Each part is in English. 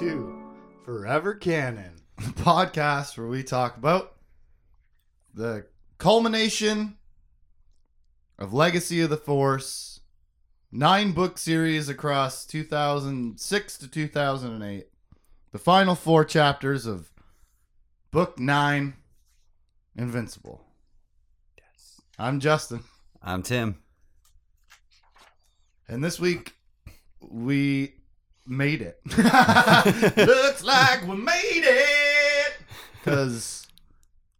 welcome to Forever Canon, podcast where we talk about the culmination of Legacy of the Force, nine book series across 2006 to 2008, the final four chapters of Book Nine, Invincible. Yes. I'm Justin. I'm Tim. And this week we made it. Looks like we made it because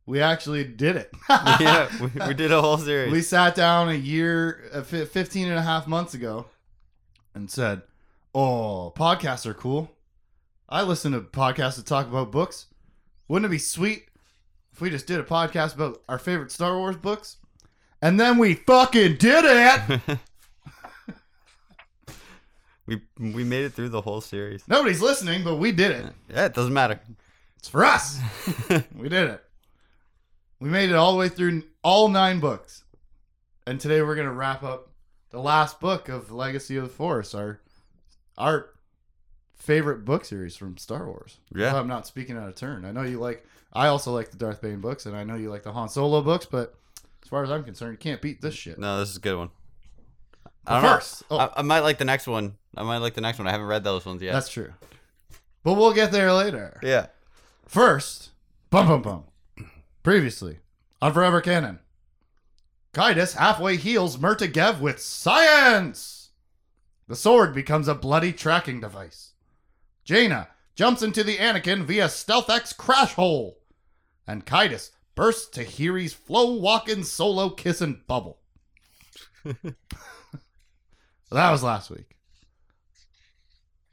we actually did it. yeah, we, we did a whole series. we sat down a year, uh, 15 and a half months ago and said, Oh, podcasts are cool. I listen to podcasts that talk about books. Wouldn't it be sweet if we just did a podcast about our favorite Star Wars books? And then we fucking did it. We we made it through the whole series. Nobody's listening, but we did it. Yeah, it doesn't matter. It's for us. we did it. We made it all the way through all nine books. And today we're going to wrap up the last book of Legacy of the Force, our our favorite book series from Star Wars. Yeah. I'm not speaking out of turn. I know you like I also like the Darth Bane books and I know you like the Han Solo books, but as far as I'm concerned, you can't beat this shit. No, this is a good one. But I don't first, know. oh, I, I might like the next one. I might like the next one. I haven't read those ones yet. that's true. But we'll get there later. yeah. First, bum bum bum. Previously on Forever Canon, Caedus halfway heals Mirta Gev with science. The sword becomes a bloody tracking device. Jaina jumps into the Anakin via Stealth X crash hole, and Caedus bursts to Hiri's flow walking solo kissing bubble. that was last week.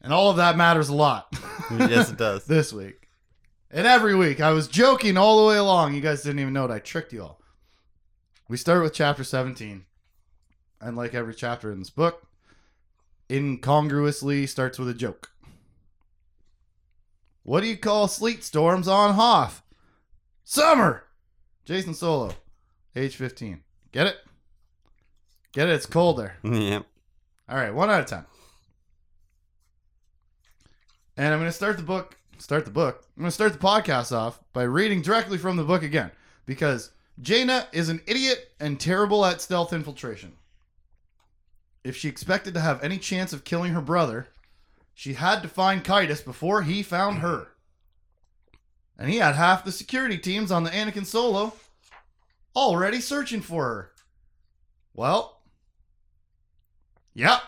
And all of that matters a lot. Mm, yes, it does. this week. And every week. I was joking all the way along. You guys didn't even know it. I tricked you all. We start with chapter 17. And like every chapter in this book, incongruously starts with a joke. What do you call sleet storms on Hoth? Summer! Jacen Solo, age 15. Get it? Get it? It's cold there. yep. All right, one out of ten. And I'm going to start the book. Start the book. I'm going to start the podcast off by reading directly from the book again because Jaina is an idiot and terrible at stealth infiltration. If she expected to have any chance of killing her brother, she had to find Caedus before he found her. And he had half the security teams on the Anakin Solo already searching for her. Well, yep.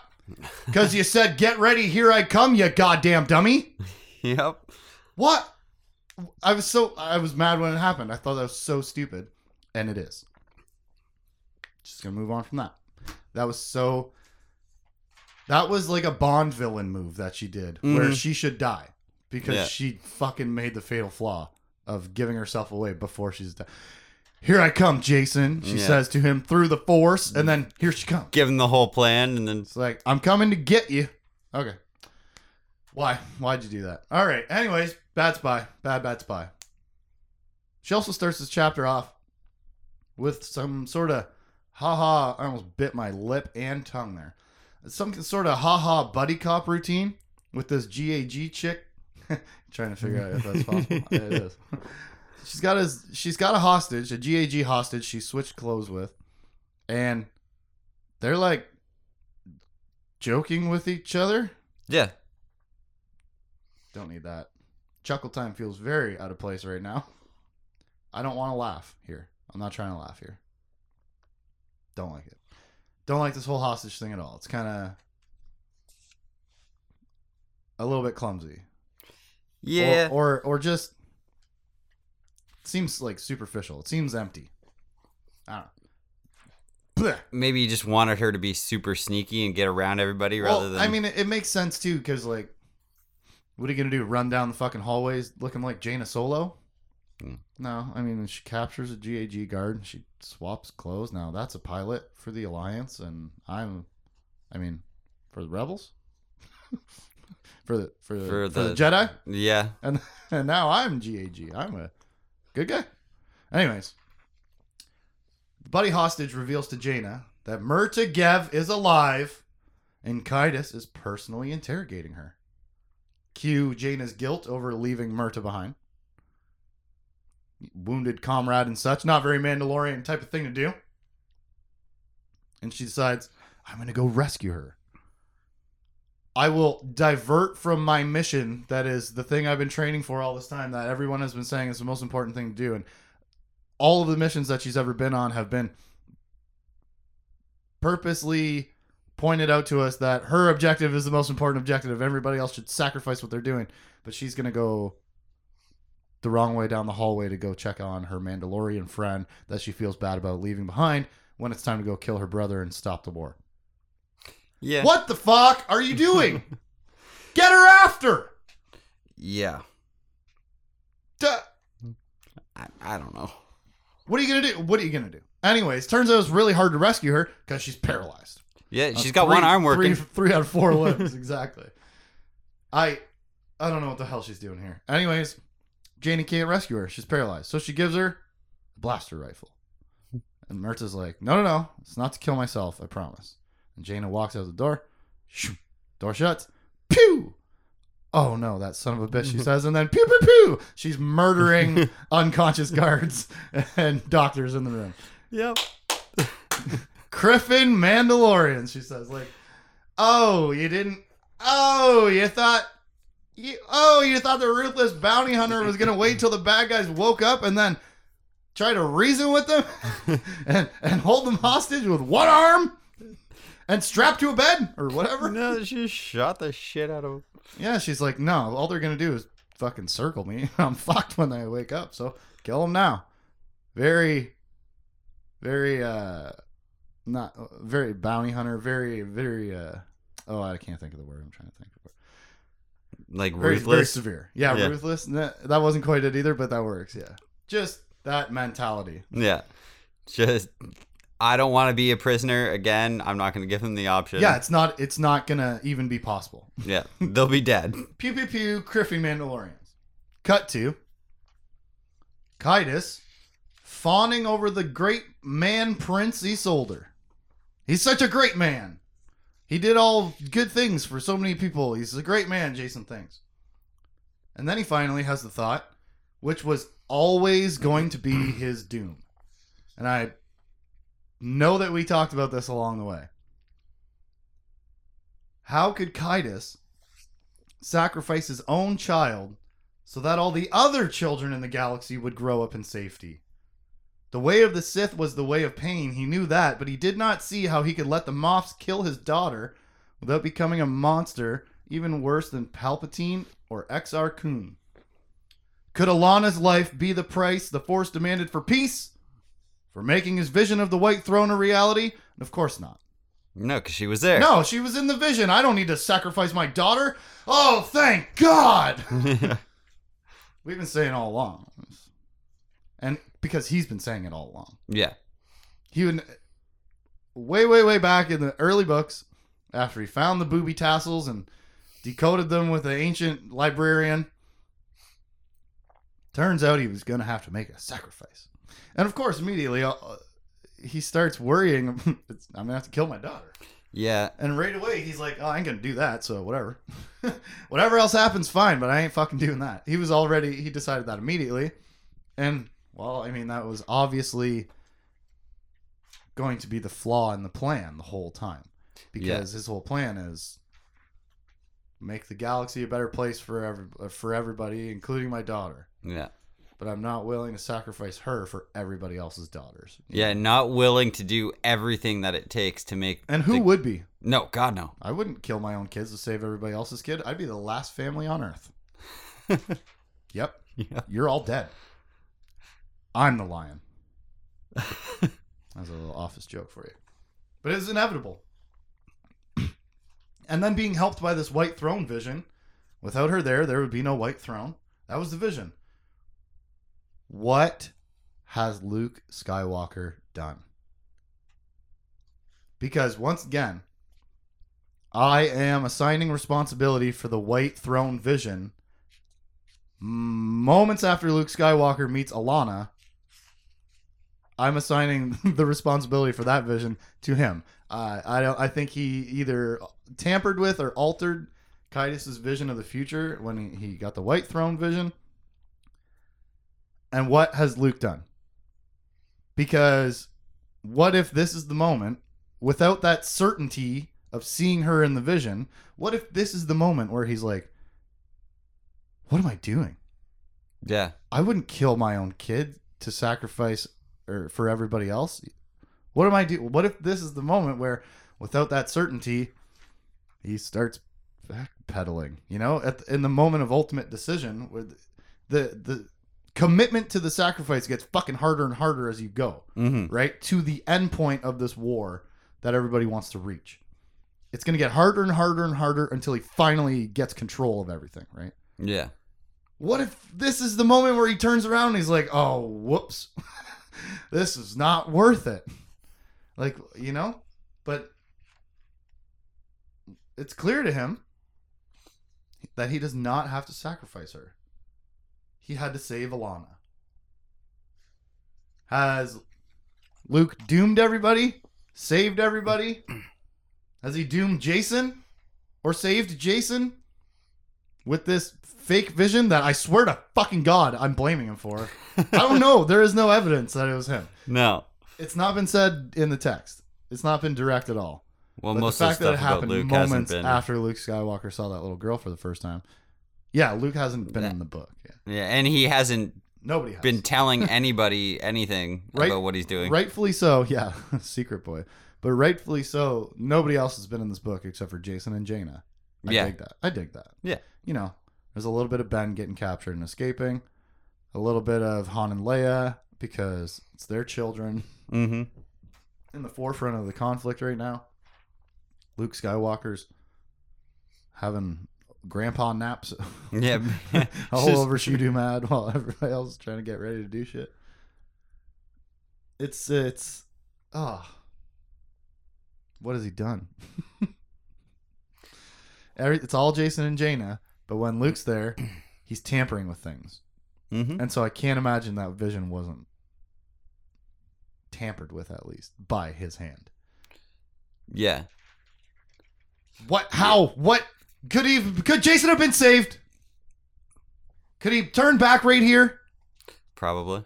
Because you said, get ready, here I come, you goddamn dummy. Yep. What? I was so, I was mad when it happened. I thought that was so stupid. And it is. Just gonna move on from that. That was so, that was like a Bond villain move that she did, where Mhm. she should die because Yeah. she fucking made the fatal flaw of giving herself away before she's dead. Here I come, Jacen, she Yeah. says to him through the force, and then here she comes. Give him the whole plan, and then It's like, I'm coming to get you. Okay. Why? Why'd you do that? All right. Anyways, bad spy. Bad, bad spy. She also starts this chapter off with some sort of haha. I almost bit my lip and tongue there. Some sort of haha buddy cop routine with this GAG chick. Trying to figure out if that's possible. It is. She's got his. She's got a hostage, a GAG hostage. She switched clothes with, and they're like joking with each other. yeah. Don't need that. Chuckle time feels very out of place right now. I don't want to laugh here. I'm not trying to laugh here. Don't like it. Don't like this whole hostage thing at all. It's kind of a little bit clumsy. Yeah. Or, or or just seems like superficial. It seems empty. I don't know. Blech. Maybe you just wanted her to be super sneaky and get around everybody rather Well, than. I mean, it, it makes sense too, because like, what are you gonna do? Run down the fucking hallways looking like Jaina Solo? Hmm. No, I mean, she captures a GAG guard. She swaps clothes. Now that's a pilot for the Alliance, and I'm, I mean, for the rebels, for the for the, For for the, the- Jedi, yeah. and and now I'm GAG. I'm a good guy. Anyways, the buddy hostage reveals to Jaina that Mirta Gev is alive, and Caedus is personally interrogating her. Cue Jaina's guilt over leaving Mirta behind. Wounded comrade and such. Not very Mandalorian type of thing to do. And she decides, I'm going to go rescue her. I will divert from my mission that is the thing I've been training for all this time that everyone has been saying is the most important thing to do. And all of the missions that she's ever been on have been purposely pointed out to us that her objective is the most important objective. Everybody else should sacrifice what they're doing. But she's going to go the wrong way down the hallway to go check on her Mandalorian friend that she feels bad about leaving behind when it's time to go kill her brother and stop the war. Yeah. What the fuck are you doing? Get her after. Yeah. Duh. I, I don't know. What are you gonna do? What are you gonna do? Anyways, turns out it's really hard to rescue her because she's paralyzed. Yeah, she's Uh, got three- one arm working. Three, three out of four limbs, exactly. I, I don't know what the hell she's doing here. Anyways, Janie can't rescue her. She's paralyzed, so she gives her a blaster rifle. And Mirta's like, "No, no, no, it's not to kill myself. I promise." And Jaina walks out the door. Shoo, door shuts. Pew. Oh no, that son of a bitch! She says, and then pew pew pew. She's murdering unconscious guards and doctors in the room. Yep. Griffin Mandalorian, she says. Like, oh, you didn't. Oh, you thought. You, oh, you thought the ruthless bounty hunter was gonna wait till the bad guys woke up and then try to reason with them and and hold them hostage with one arm and strapped to a bed or whatever. No, she just shot the shit out of him. Yeah, she's like, no, all they're gonna do is fucking circle me. I'm fucked when they wake up, so kill them now. Very, very, uh, not very bounty hunter. Very, very. uh Oh, I can't think of the word I'm trying to think of. Like Very, very severe. Yeah, Yeah. ruthless. That, that wasn't quite it either, but that works. Yeah, just that mentality. Yeah. Just I don't want to be a prisoner again. I'm not going to give them the option. Yeah, it's not. It's not gonna even be possible. Yeah. They'll be dead. Pew pew pew, Criffy Mandalorians. Cut to Caedus fawning over the great man Prince Isolder. He's such a great man. He did all good things for so many people. He's a great man, Jacen thinks. And then he finally has the thought, which was always going to be his doom. And I know that we talked about this along the way. How could Caedus sacrifice his own child so that all the other children in the galaxy would grow up in safety. The way of the Sith was the way of pain. He knew that, but he did not see how he could let the Moffs kill his daughter without becoming a monster even worse than Palpatine or Exar Kun. Could Allana's life be the price the Force demanded for peace? For making his vision of the White Throne a reality? Of course not. No, because she was there. No, she was in the vision. I don't need to sacrifice my daughter. Oh, thank God. We've been saying all along. And because he's been saying it all along. yeah. He would way, way, way back in the early books, after he found the booby tassels and decoded them with the ancient librarian, turns out he was going to have to make a sacrifice. And of course, immediately uh, he starts worrying. it's, I'm going to have to kill my daughter. Yeah. And right away, he's like, "Oh, I ain't gonna do that. So whatever, whatever else happens, fine. But I ain't fucking doing that." He was already he decided that immediately, and well, I mean that was obviously going to be the flaw in the plan the whole time, because his whole plan is make the galaxy a better place for every for everybody, including my daughter. Yeah. But I'm not willing to sacrifice her for everybody else's daughters. Yeah. Not willing to do everything that it takes to make. And who the- would be? No, God, no. I wouldn't kill my own kids to save everybody else's kid. I'd be the last family on earth. yep. Yeah. You're all dead. I'm the lion. That's a little office joke for you. But it's inevitable. and then being helped by this white throne vision. Without her there, there would be no white throne. That was the vision. What has Luke Skywalker done? Because once again, I am assigning responsibility for the white throne vision moments after Luke Skywalker meets Allana. I'm assigning the responsibility for that vision to him. Uh, I don't. I think he either tampered with or altered Caedus' vision of the future when he, he got the White Throne vision. And what has Luke done? Because what if this is the moment without that certainty of seeing her in the vision? What if this is the moment where he's like, What am I doing? Yeah. I wouldn't kill my own kid to sacrifice or for everybody else. What am I do? What if this is the moment where, without that certainty, he starts backpedaling? You know, at the, in the moment of ultimate decision, with the the commitment to the sacrifice gets fucking harder and harder as you go, Mm-hmm. right? To the end point of this war that everybody wants to reach. It's going to get harder and harder and harder until he finally gets control of everything, right? Yeah. What if this is the moment where he turns around and he's like, "Oh, whoops, this is not worth it." Like you know, but it's clear to him that he does not have to sacrifice her. He had to save Allana. Has Luke doomed everybody? Saved everybody? Has he doomed Jacen? Or saved Jacen? With this fake vision that I swear to fucking God I'm blaming him for. I don't know. There is no evidence that it was him. No. It's not been said in the text. It's not been direct at all. Well, But most the of fact the that it happened moments after Luke Skywalker saw that little girl for the first time. Yeah, Luke hasn't been in the book. Yeah. Yeah, and he hasn't Nobody has. been telling anybody anything Right- about what he's doing. Rightfully so, yeah. Secret boy. But rightfully so, nobody else has been in this book except for Jacen and Jaina. I Yeah. dig that. I dig that. Yeah. You know, there's a little bit of Ben getting captured and escaping, a little bit of Han and Leia because it's their children Mm-hmm. in the forefront of the conflict right now. Luke Skywalker's having grandpa naps Yeah. all Just- over Shedu Maad while everybody else is trying to get ready to do shit. It's it's oh what has he done? Every, it's all Jacen and Jaina, but when Luke's there, he's tampering with things. Mm-hmm. And so I can't imagine that vision wasn't tampered with at least by his hand. Yeah. What how what could he could Jacen have been saved? Could he turn back right here? Probably.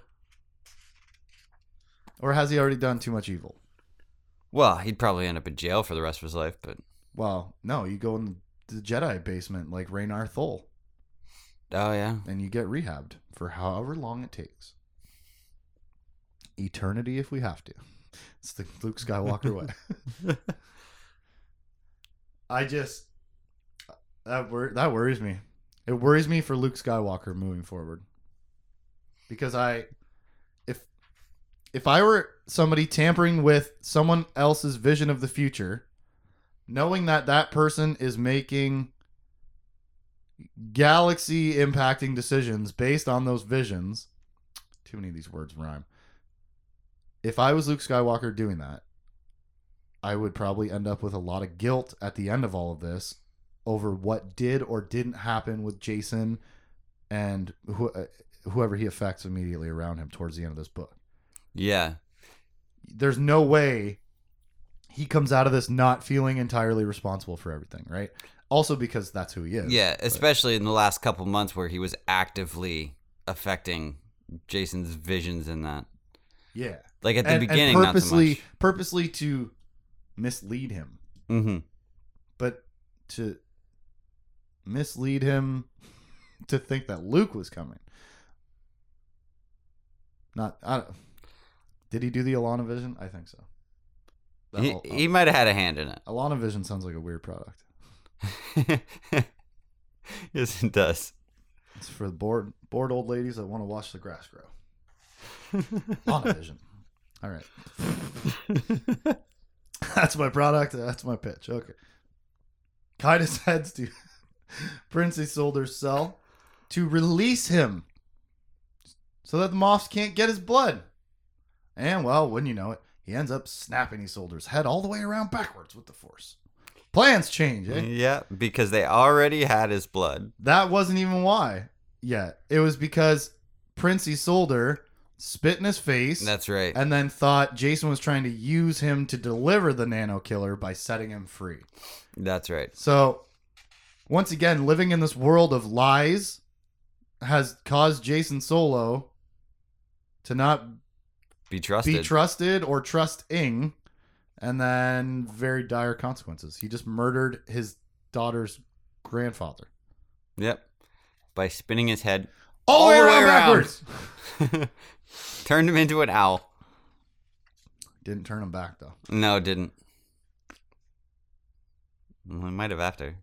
Or has he already done too much evil? Well, he'd probably end up in jail for the rest of his life, but Well, no, you go in the Jedi basement like Raynar Thol oh yeah. and you get rehabbed for however long it takes. Eternity if we have to. It's the Luke Skywalker way. I just that wor- that worries me. It worries me for Luke Skywalker moving forward. Because I if if I were somebody tampering with someone else's vision of the future, knowing that that person is making galaxy impacting decisions based on those visions, too many of these words rhyme. If I was Luke Skywalker doing that, I would probably end up with a lot of guilt at the end of all of this over what did or didn't happen with Jacen and who, uh, whoever he affects immediately around him towards the end of this book. Yeah. There's no way he comes out of this not feeling entirely responsible for everything, right? Also because that's who he is. Yeah, but- especially in the last couple months where he was actively affecting Jacen's visions in that. yeah. Like at the and, and beginning, purposely not so purposely to mislead him. Mm-hmm. but to mislead him to think that Luke was coming. Not, I don't, did he do the Allana Vision? I think so. That He, he might have had a hand in it. Allana Vision sounds like a weird product. yes, it does. It's for the bored, bored old ladies that want to watch the grass grow. Allana Vision. All right. That's my product. That's my pitch. Okay. Caedus heads to Prince Isolder's cell to release him so that the moffs can't get his blood. And, well, wouldn't you know it, he ends up snapping Isolder's head all the way around backwards with the Force. Plans change, eh? yeah, because they already had his blood. That wasn't even why yet. It was because Prince Isolder spit in his face That's right. and then thought Jacen was trying to use him to deliver the nano killer by setting him free. That's right. So once again, living in this world of lies has caused Jacen Solo to not Be trusted. be trusted or trusting, and then very dire consequences. He just murdered his daughter's grandfather. yep. By spinning his head, All, the way the around, way around. backwards. turned him into an owl. Didn't turn him back though. No, didn't. Well, might have after.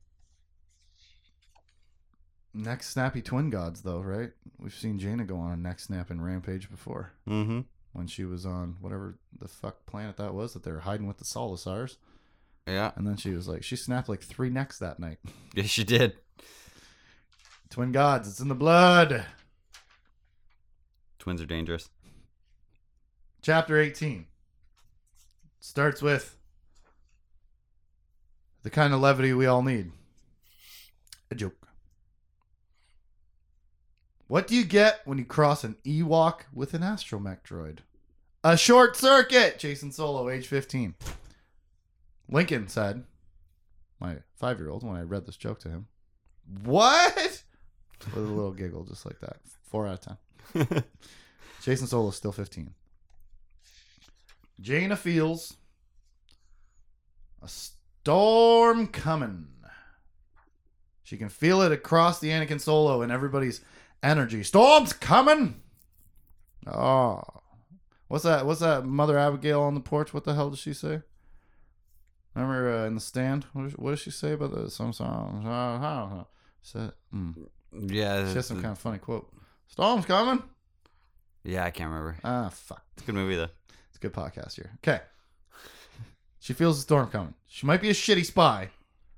Neck snappy twin gods though, right? We've seen Jaina go on a neck snapping rampage before Mm-hmm. when she was on whatever the fuck planet that was that they were hiding with the Solisars, Yeah. and then she was like she snapped like three necks that night. Yes, she did. Twin gods, it's in the blood. Twins are dangerous. Chapter 18 starts with the kind of levity we all need a joke. What do you get when you cross an Ewok with an astromech droid? A short circuit! Jacen Solo, age 15. Lincoln said, my five year old, when I read this joke to him, What? With a little giggle, just like that. Four out of 10. Jacen Solo is still 15. Jaina feels a storm coming. She can feel it across the Anakin Solo and everybody's energy. Storm's coming. Oh, what's that? What's that? Mother Abigail on the porch. What the hell does she say? Remember uh, in the stand? What does, what does she say about the some song? Uh, Said, mm. Yeah. She has some kind of funny quote. Storm's coming. yeah, I can't remember. Ah, fuck. It's a good movie though. It's a good podcast here. Okay. She feels the storm coming. She might be a shitty spy,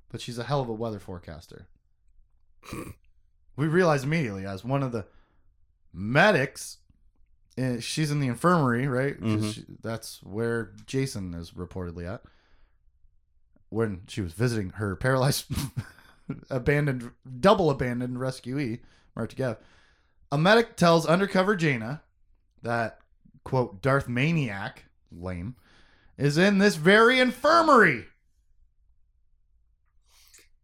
but she's a hell of a weather forecaster. We realize immediately as one of the medics. She's in the infirmary, right? Mhm. she- that's where Jacen is reportedly at. When she was visiting her paralyzed, abandoned, double abandoned rescuee, Mirta a medic tells undercover Jaina that quote Darth Maniac, lame, is in this very infirmary.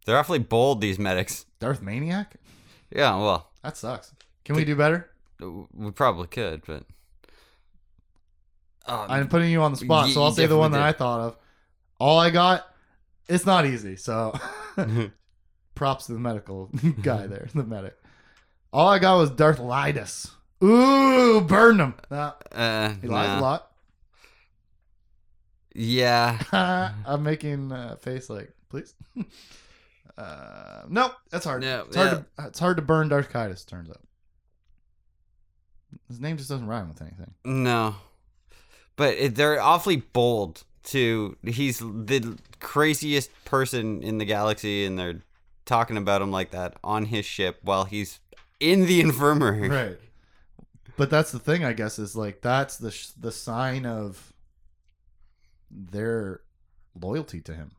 They're awfully bold. These medics. Darth Maniac? Yeah. Well, That sucks. Can we do better? we probably could, but. Um, I'm putting you on the spot, so I'll say the one that I thought of. All I got, it's not easy. So props to the medical guy there, the medic. All I got was Darth Lidus. Ooh, burn him. Nah, uh, he lies nah. a lot. Yeah. I'm making a face like, please. Uh, nope, that's hard. No, it's hard. To, it's hard to burn Darth Caedus. Turns out, his name just doesn't rhyme with anything. No. But it, they're awfully bold too. He's the craziest person in the galaxy, and they're talking about him like that on his ship while he's in the infirmary. Right. But that's the thing, I guess, is like that's the sh- the sign of their loyalty to him.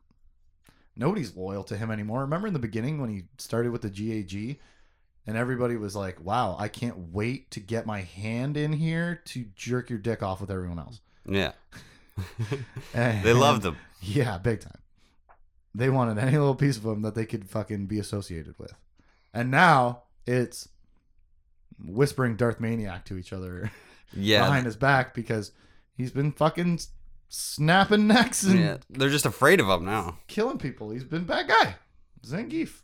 Nobody's loyal to him anymore. Remember in the beginning when he started with the GAG, and everybody was like, "Wow, I can't wait to get my hand in here to jerk your dick off with everyone else." Yeah. And- They loved him. Yeah, big time. They wanted any little piece of him that they could fucking be associated with. And now it's whispering Darth Maniac to each other Yeah. behind his back because he's been fucking snapping necks and yeah. They're just afraid of him now. killing people. He's been bad guy. Zangief.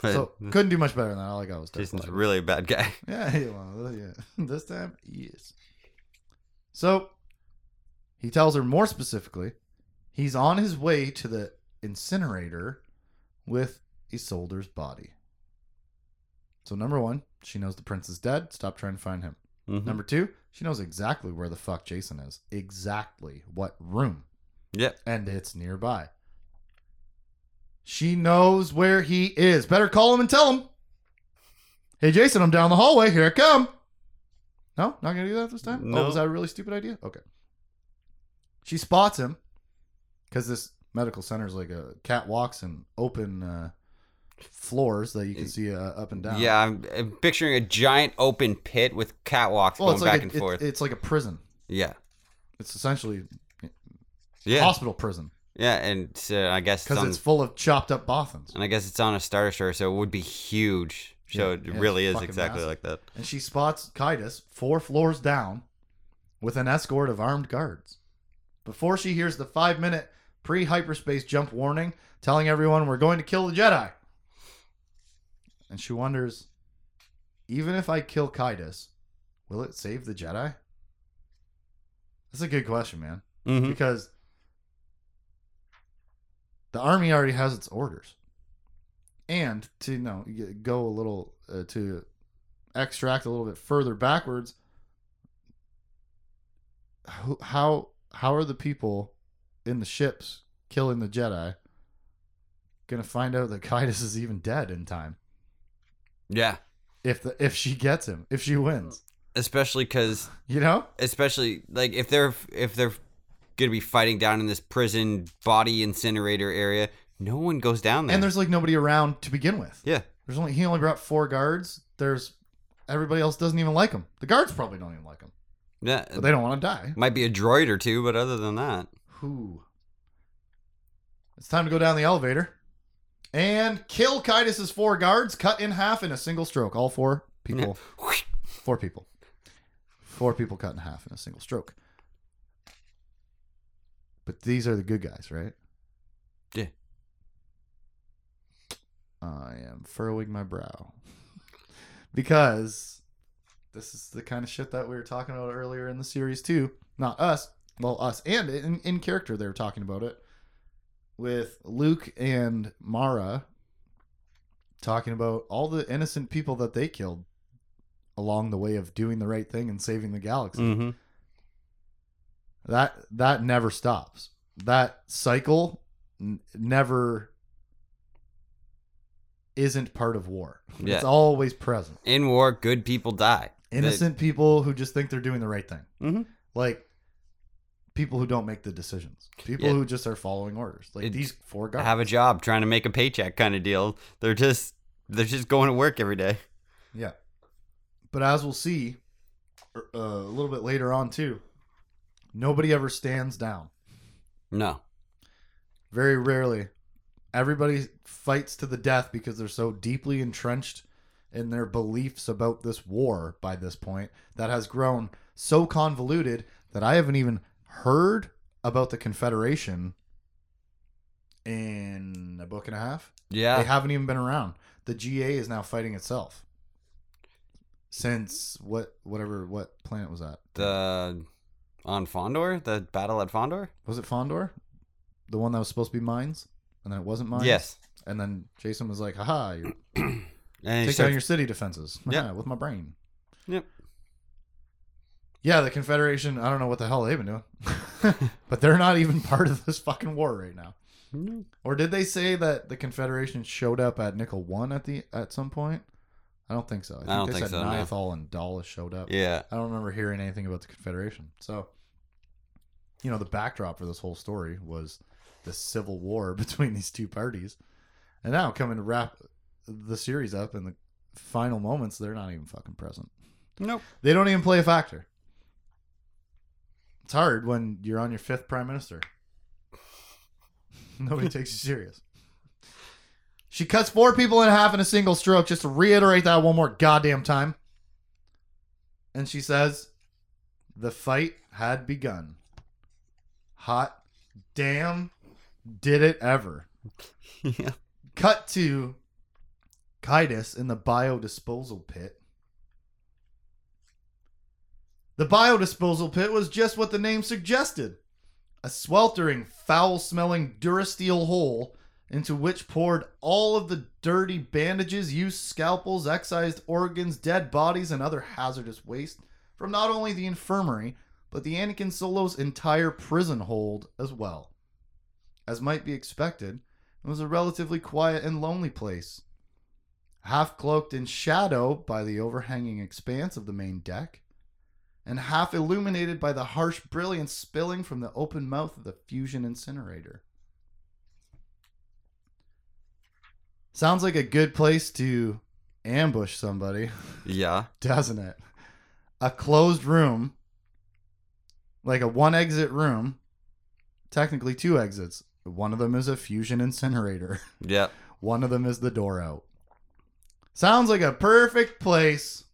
But So couldn't do much better than that. All I got was Jacen's really a bad guy. Yeah, he- well, yeah. This time, yes. So, he tells her more specifically, he's on his way to the incinerator with Isolder's body. So, number one, she knows the prince is dead. Stop trying to find him. Mhm. Number two, she knows exactly where the fuck Jacen is. Exactly what room. Yep. And it's nearby. She knows where he is. Better call him and tell him. Hey, Jacen, I'm down the hallway. Here I come. No, not gonna do that this time. No. Oh, was that a really stupid idea? Okay. She spots him because this medical center is like a catwalks and open uh, floors that you can see uh, up and down. Yeah, I'm, I'm picturing a giant open pit with catwalks well, going it's back a, and it- forth. it's like a prison. yeah. It's essentially Yeah. hospital prison. Yeah, and uh, I guess it's because on, it's full of chopped up bothans. and I guess it's on a Star Destroyer, so it would be huge. So Yeah, it really is exactly massive. like that. And she spots Caedus four floors down with an escort of armed guards. Before she hears the five minute pre hyperspace jump warning telling everyone we're going to kill the Jedi. And she wonders even if I kill Caedus, will it save the Jedi? That's a good question, man. Mm-hmm. Because the army already has its orders. And to you know go a little uh, to extract a little bit further backwards, how how are the people in the ships killing the Jedi gonna find out that Caedus is even dead in time Yeah, if the if she gets him if she wins especially because you know especially like if they're if they're gonna be fighting down in this prison body incinerator area, no one goes down there. and there's like nobody around to begin with yeah, There's only he only brought four guards. There's everybody else doesn't even like him. The guards probably don't even like him, yeah, but they don't want to die. might be a droid or two, but other than that, Who? It's time to go down the elevator and kill Caedus's four guards, cut in half in a single stroke. All four people, four people, four people cut in half in a single stroke. But these are the good guys, right? Yeah. I am furrowing my brow because this is the kind of shit that we were talking about earlier in the series too. Not us, well, us and in, in character they were talking about it with Luke and Mara talking about all the innocent people that they killed along the way of doing the right thing and saving the galaxy. mm-hmm. That that never stops. That cycle n- never isn't part of war. Yeah. It's always present. in war, good people die. Innocent people who just think they're doing the right thing. Mm-hmm. Like people who don't make the decisions. People Yeah. who just are following orders. Like It- these four guys. have a job, trying to make a paycheck, kind of deal. They're just they're just going to work every day. Yeah. But as we'll see er, uh, a little bit later on too, nobody ever stands down. No, Very rarely. Everybody fights to the death because they're so deeply entrenched in their beliefs about this war by this point that has grown so convoluted that I haven't even heard about the Confederation in a book and a half. yeah, They haven't even been around. The GA is now fighting itself. Since what whatever what planet was that? the on Fondor, the battle at Fondor. Was it Fondor? The one that was supposed to be mines? And then it wasn't mines? Yes, And then Jacen was like, haha, you take down your city defenses. Yeah, with my brain. Yep. Yeah, the Confederation, I don't know what the hell they've been doing. but they're not even part of this fucking war right now. No. Or did they say that the Confederation showed up at Nickel One at the at some point? I don't think so. I think don't they think said so, no. Niathal and Dallas showed up. Yeah, I don't remember hearing anything about the Confederation. So, you know, the backdrop for this whole story was the civil war between these two parties. And now coming to wrap the series up in the final moments, they're not even fucking present. nope. They don't even play a factor. It's hard when you're on your fifth prime minister. Nobody takes you serious. She cuts four people in half in a single stroke, just to reiterate that one more goddamn time. And she says, The fight had begun. Hot damn, did it ever. yeah. Cut to Caedus in the biodisposal pit. The biodisposal pit was just what the name suggested a sweltering, foul smelling Durasteel hole into which poured all of the dirty bandages, used scalpels, excised organs, dead bodies, and other hazardous waste from not only the infirmary, but the Anakin Solo's entire prison hold as well. As might be expected, it was a relatively quiet and lonely place. Half cloaked in shadow by the overhanging expanse of the main deck, and half illuminated by the harsh brilliance spilling from the open mouth of the fusion incinerator. Sounds like a good place to ambush somebody, Yeah. doesn't it? A closed room, like a one exit room, technically two exits, One of them is a fusion incinerator. Yep. One of them is the door out. Sounds like a perfect place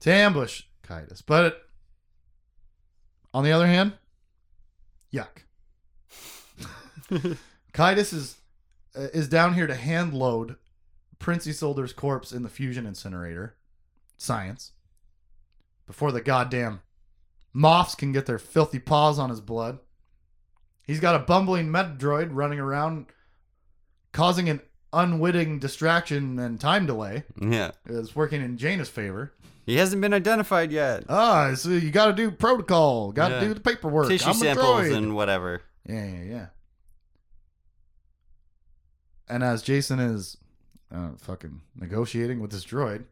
to ambush Caedus. But on the other hand, yuck. Caedus is uh, is down here to hand load Prince Isolder's corpse in the fusion incinerator. Science. Before the goddamn moffs can get their filthy paws on his blood. He's got a bumbling metadroid running around causing an unwitting distraction and time delay. Yeah. It's working in Jaina's favor. He hasn't been identified yet. Ah, so you got to do protocol, got to Yeah. do the paperwork. Tissue I'm a samples droid. and whatever. Yeah, yeah, yeah. And as Jacen is uh, fucking negotiating with his droid,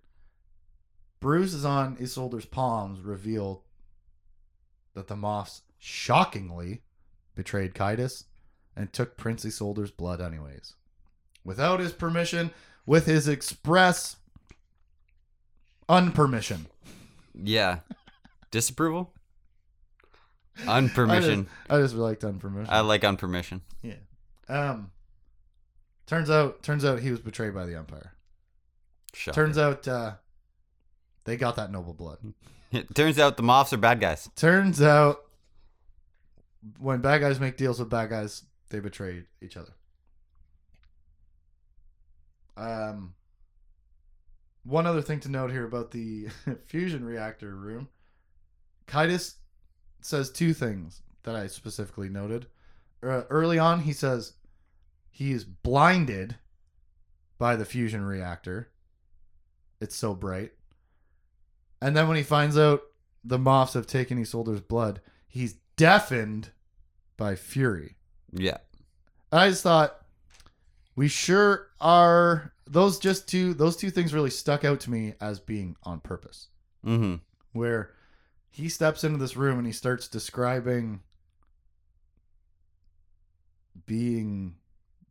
bruises on Isolder's palms reveal that the moffs shockingly betrayed Caedus and took Prince Isolder's blood anyways. Without his permission, with his express unpermission. Yeah. Disapproval? Unpermission. I just liked unpermission. I like unpermission. Yeah. Um. Turns out, turns out he was betrayed by the Empire. Shocker. Turns out, uh, they got that noble blood. It turns out the moffs are bad guys. Turns out, when bad guys make deals with bad guys, they betray each other. Um. One other thing to note here about the fusion reactor room. Caedus says two things that I specifically noted. Uh, early on, he says he is blinded by the fusion reactor. It's so bright. And then when he finds out the moffs have taken Isolder's blood, he's deafened by fury. Yeah. I just thought we sure are those just two those two things really stuck out to me as being on purpose. Mm-hmm. Where he steps into this room and he starts describing being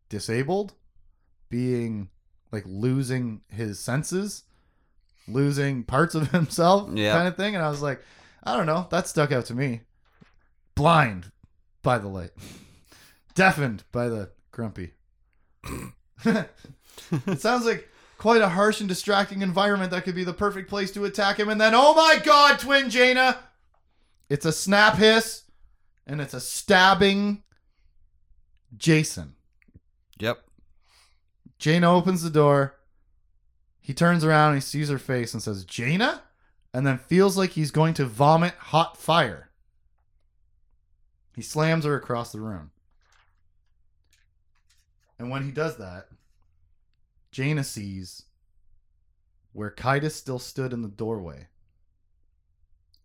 disabled, being like losing his senses, losing parts of himself, Yeah. kind of thing. And I was like, I don't know, that stuck out to me. Blind by the light, deafened by the grumpy. it sounds like quite a harsh and distracting environment that could be the perfect place to attack him. And then, oh my god, Twin Jaina! It's a snap hiss, and it's a stabbing Jacen. Yep. Jaina opens the door. He turns around and he sees her face and says, Jaina? And then feels like he's going to vomit hot fire. He slams her across the room. And when he does that, Jaina sees where Caedus still stood in the doorway.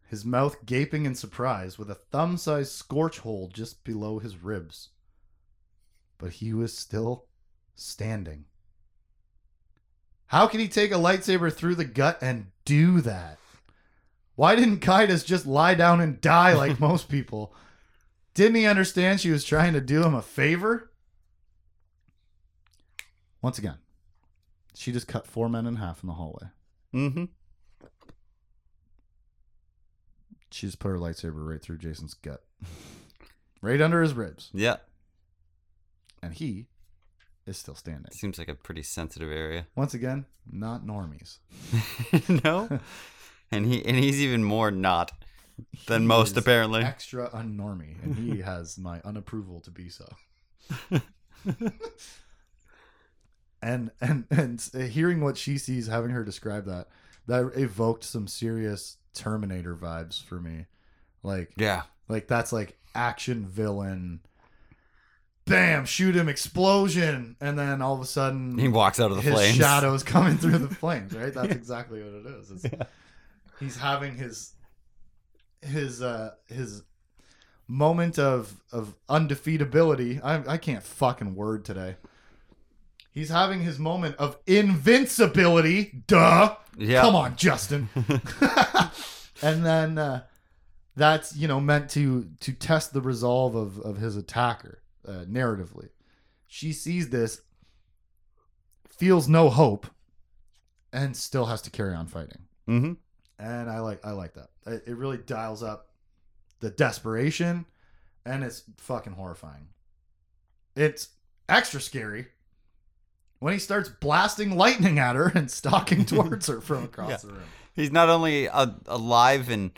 His mouth gaping in surprise with a thumb sized scorch hole just below his ribs. But he was still standing. How can he take a lightsaber through the gut and do that? Why didn't Caedus just lie down and die like most people? Didn't he understand she was trying to do him a favor? Once again, she just cut four men in half in the hallway. Mm-hmm. She just put her lightsaber right through Jacen's gut, right under his ribs, Yeah. and he is still standing. Seems like a pretty sensitive area. Once again, not normies. no. And he and he's even more not than He most is apparently. extra unnormy, and he has my unapproval to be so. And and and hearing what she sees, having her describe that, that evoked some serious Terminator vibes for me. Like Yeah. like that's like action villain. Bam! Shoot him! Explosion! And then all of a sudden, He walks out of the his flames. shadows coming through the flames. Right? That's exactly what it is. It's, He's having his his uh his moment of of undefeatability. I I can't fucking word today. He's having his moment of invincibility. Duh. Yeah. Come on, Justin. and then uh, that's you know meant to to test the resolve of of his attacker uh, narratively. She sees this, feels no hope, and still has to carry on fighting. Mm-hmm. And I like I like that. It, it really dials up the desperation and it's fucking horrifying. It's extra scary when he starts blasting lightning at her and stalking towards her from across Yeah. the room. He's not only a, alive and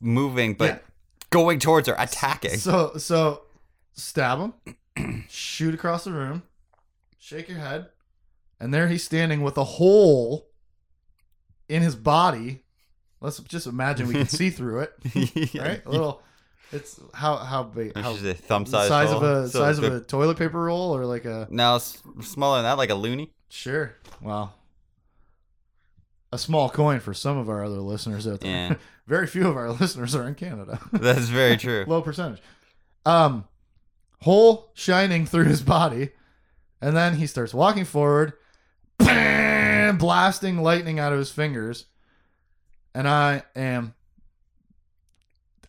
moving, but Yeah. going towards her, attacking. So so stab him, shoot across the room, shake your head, and there he's standing with a hole in his body. Let's just imagine we can see through it, right? A little. It's how how big? How just a thumb size. size of a So size of a toilet paper roll or like a No, smaller than that, like a loony. sure. Well, a small coin for some of our other listeners out there. Yeah. Very few of our listeners are in Canada. That's very true. low percentage. Um, hole shining through his body, and then he starts walking forward, bam, blasting lightning out of his fingers, and I am,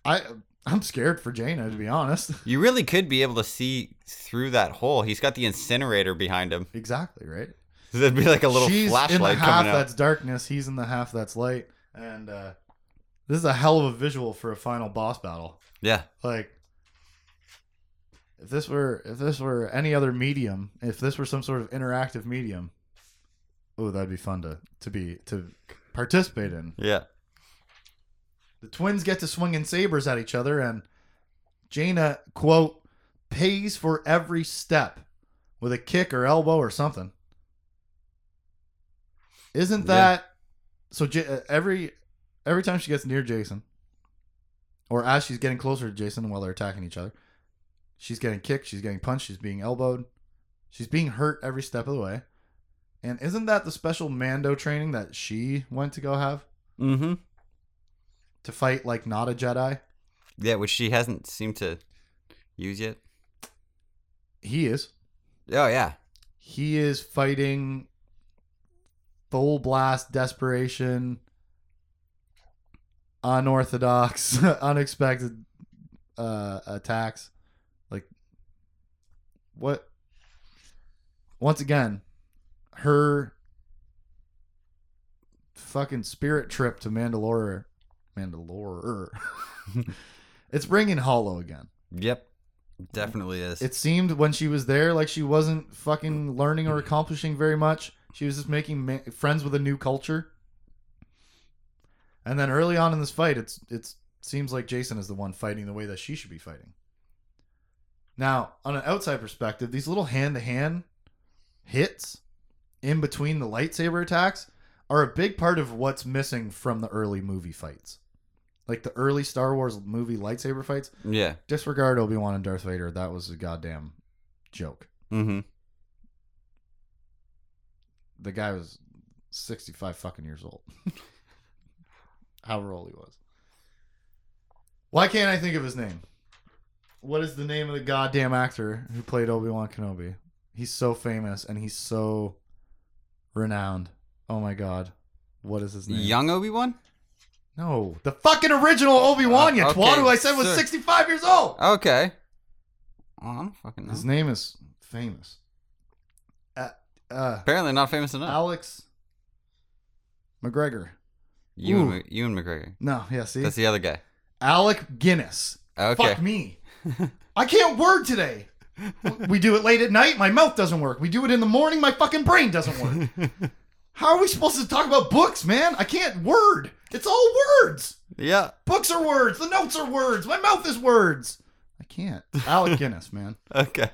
I, I'm scared for Jaina to be honest. You really could be able to see through that hole. He's got the incinerator behind him. exactly right. There'd be like a little She's in the half that's darkness. He's in the half that's light, and uh, this is a hell of a visual for a final boss battle. Yeah. like if this were if this were any other medium if this were some sort of interactive medium oh that'd be fun to to be to participate in Yeah. The twins get to swinging sabers at each other and jaina quote pays for every step with a kick or elbow or something isn't Yeah. that so J- every every time she gets near jacen or as she's getting closer to jacen while they're attacking each other she's getting kicked she's getting punched she's being elbowed she's being hurt every step of the way and isn't that the special mando training that she went to go have Mm-hmm. To fight like not a Jedi. Yeah, which she hasn't seemed to use yet. He is. Oh yeah. He is fighting full blast desperation, unorthodox, unexpected uh, attacks. Like what? Once again, her fucking spirit trip to Mandalore, Mandalore. it's bringing Hollow again. Yep. Definitely is. It seemed when she was there like she wasn't fucking learning or accomplishing very much. She was just making ma- friends with a new culture. And then early on in this fight, it's it's seems like Jacen is the one fighting the way that she should be fighting. Now, on an outside perspective, these little hand to hand hits in between the lightsaber attacks are a big part of what's missing from the early movie fights. Like the early Star Wars movie lightsaber fights, yeah. disregard Obi Wan and Darth Vader. That was a goddamn joke. Mm-hmm. The guy was sixty-five fucking years old. However old he was. Why can't I think of his name? What is the name of the goddamn actor who played Obi Wan Kenobi? He's so famous and he's so renowned. Oh my god, what is his name? Young Obi Wan. No, the fucking original Obi Wan. Uh, you okay, twat, who I said was sir. sixty-five years old. Okay. Oh, I don't fucking know. His name is famous. Uh, uh, Apparently not famous enough. Alex McGregor. Ewan, Ooh. Mc- Ewan McGregor. No, yeah, see, That's the other guy. Alec Guinness. Okay. Fuck me. I can't word today. We do it late at night. My mouth doesn't work. We do it in the morning. My fucking brain doesn't work. How are we supposed to talk about books, man? I can't word. It's all words. Yeah. Books are words. The notes are words. My mouth is words. I can't. Alec Guinness, man. Okay.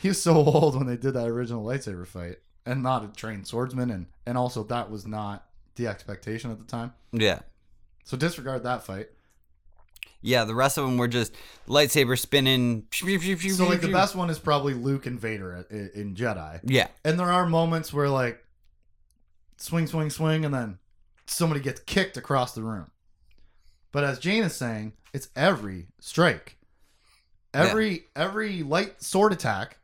He was so old when they did that original lightsaber fight, and not a trained swordsman, and and also that was not the expectation at the time. Yeah. So disregard that fight. Yeah. The rest of them were just lightsaber spinning. So like the best one is probably Luke and Vader in in Jedi, Yeah. and there are moments where like swing, swing, swing, and then somebody gets kicked across the room. But as Jane is saying, it's every strike, every every light sword attack,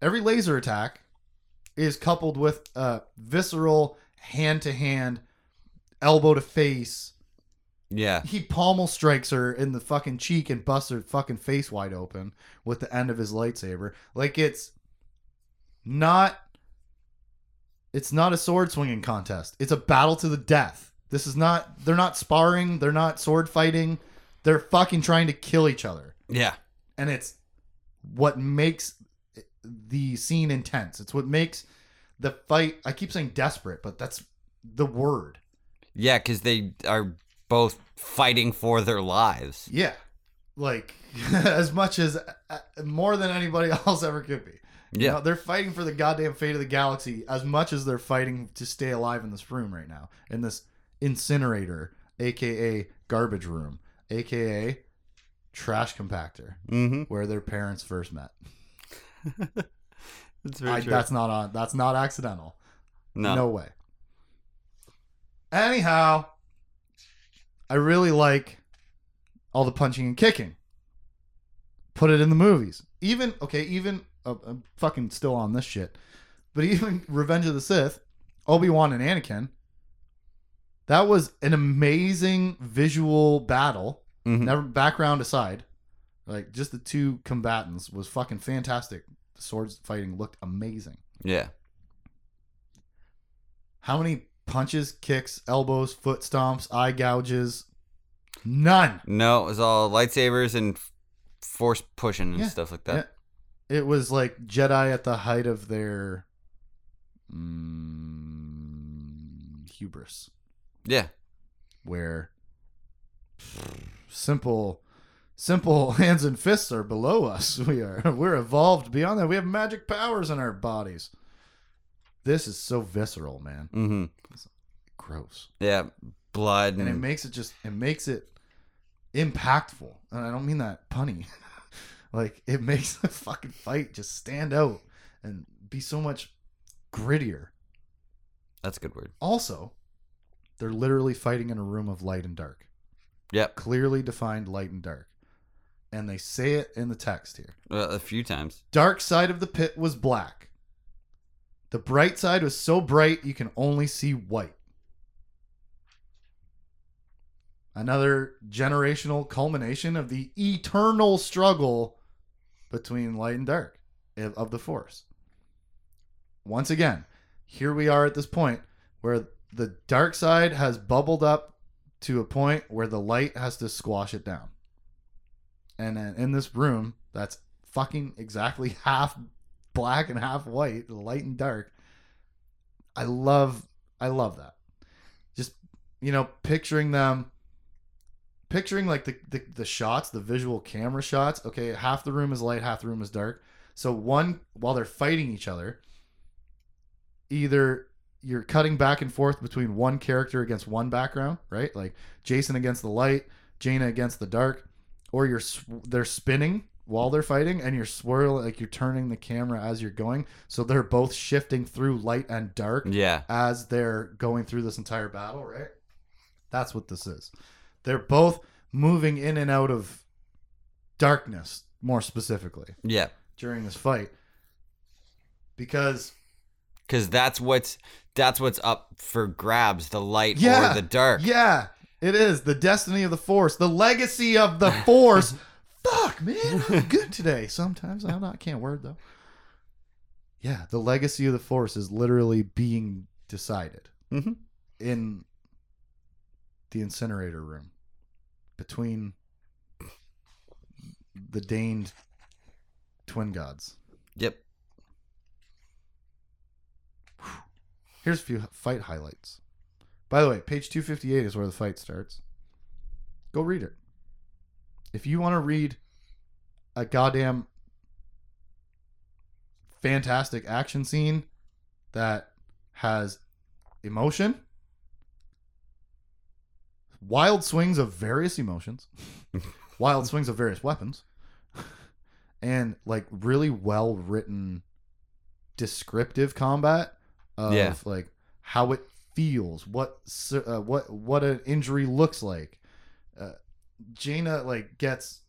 every laser attack is coupled with a visceral hand to hand, elbow to face. Yeah. He pommel strikes her in the fucking cheek and busts her fucking face wide open with the end of his lightsaber. Like it's not it's not a sword swinging contest. It's a battle to the death. This is not they're not sparring, they're not sword fighting. They're fucking trying to kill each other. Yeah. and it's what makes the scene intense. It's what makes the fight. I keep saying desperate, but that's the word. Yeah, because they are both fighting for their lives. Yeah, like as much as uh, more than anybody else ever could be. You Yeah. know, they're fighting for the goddamn fate of the galaxy as much as they're fighting to stay alive in this room right now, in this incinerator, aka garbage room, aka trash compactor, Mm-hmm. where their parents first met. That's I, that's not on. That's not accidental. no. No way. Anyhow, I really like all the punching and kicking. Put it in the movies. Even okay, even uh, I'm fucking still on this shit, but even Revenge of the Sith, Obi Wan and Anakin. That was an amazing visual battle. Mhm. Never background aside, like just the two combatants was fucking fantastic. The swords fighting looked amazing. Yeah. How many punches, kicks, elbows, foot stomps, eye gouges? None. No, it was all lightsabers and force pushing and Yeah. stuff like that. It was like Jedi at the height of their mm, hubris, Yeah. where simple, simple hands and fists are below us. We are we're evolved beyond that. We have magic powers in our bodies. This is so visceral, man. Mm-hmm. Gross. Yeah. Blood and, and it makes it just it makes it impactful and i don't mean that punny like it makes the fucking fight just stand out and be so much grittier that's a good word. also they're literally fighting in a room of light and dark Yep. clearly defined light and dark and they say it in the text here Uh, a few times. dark side of the pit was black the bright side was so bright you can only see white another generational culmination of the eternal struggle between light and dark of the force. Once again here we are at this point where the dark side has bubbled up to a point where the light has to squash it down. And then in this room that's fucking exactly half black and half white light and dark i love i love that. Just you know picturing them picturing like the, the the shots the visual camera shots okay half the room is light half the room is dark so one while they're fighting each other either you're cutting back and forth between one character against one background right like jacen against the light jaina against the dark or you're they're spinning while they're fighting and you're swirling like you're turning the camera as you're going so they're both shifting through light and dark Yeah. as they're going through this entire battle, right? That's what this is. They're both moving in and out of darkness, more specifically, Yeah. during this fight. Because Because that's what's that's what's up for grabs, the light Yeah. or the dark. yeah, it is the destiny of the force, the legacy of the force. Fuck, man, I'm good today. Sometimes I'm not can't word though. Yeah, the legacy of the force is literally being decided. Mhm. in the incinerator room between the deigned twin gods. Yep. Here's a few fight highlights. By the way, page 258 is where the fight starts. Go read it. If you want to read a goddamn fantastic action scene that has emotion, wild swings of various emotions, wild swings of various weapons, and like really well written descriptive combat of Yeah. like how it feels, what uh, what what an injury looks like. Uh, Jaina like gets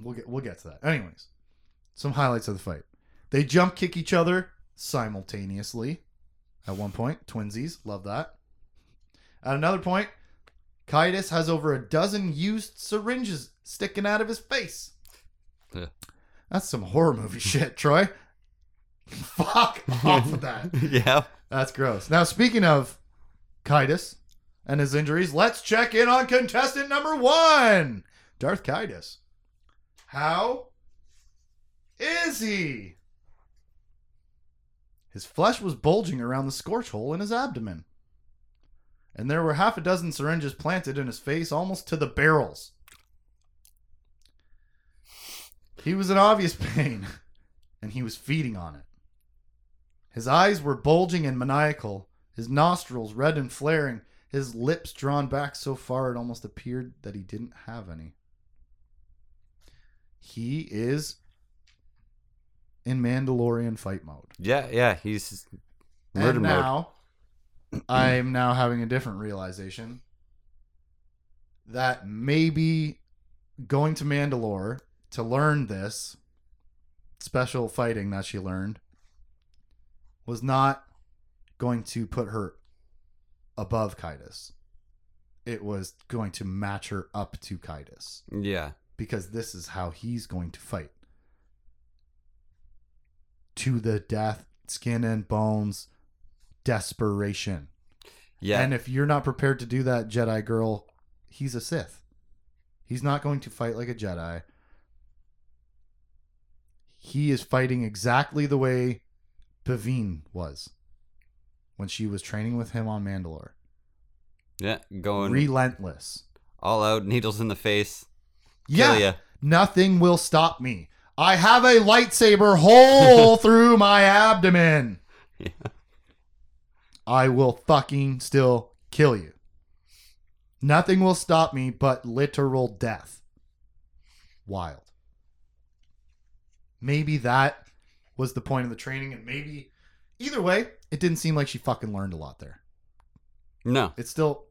we'll get we'll get to that. Anyways, some highlights of the fight. They jump kick each other simultaneously at one point. Twinsies, love that. At another point, Caedus has over a dozen used syringes sticking out of his face. Yeah. That's some horror movie shit, Troy. Fuck off with that. yeah. That's gross. Now, speaking of Caedus and his injuries, let's check in on contestant number one, Darth Caedus. How is he? His flesh was bulging around the scorch hole in his abdomen. And there were half a dozen syringes planted in his face almost to the barrels. He was in obvious pain, and he was feeding on it. His eyes were bulging and maniacal, his nostrils red and flaring, his lips drawn back so far it almost appeared that he didn't have any. He is in Mandalorian fight mode. Yeah, yeah, he's murder and mode. now, I'm now having a different realization that maybe going to Mandalore to learn this special fighting that she learned was not going to put her above Caedus. It was going to match her up to Caedus Yeah, because this is how he's going to fight. To the death, skin and bones, desperation. yeah, And if you're not prepared to do that, Jedi girl, he's a Sith. He's not going to fight like a Jedi. He is fighting exactly the way Beviin was when she was training with him on Mandalore. yeah, going Relentless. all out, needles in the face. Yeah. Kill ya. Nothing will stop me. I have a lightsaber hole through my abdomen. Yeah. I will fucking still kill you. Nothing will stop me but literal death. Wild. Maybe that was the point of the training, and maybe either way, it didn't seem like she fucking learned a lot there. No, It's still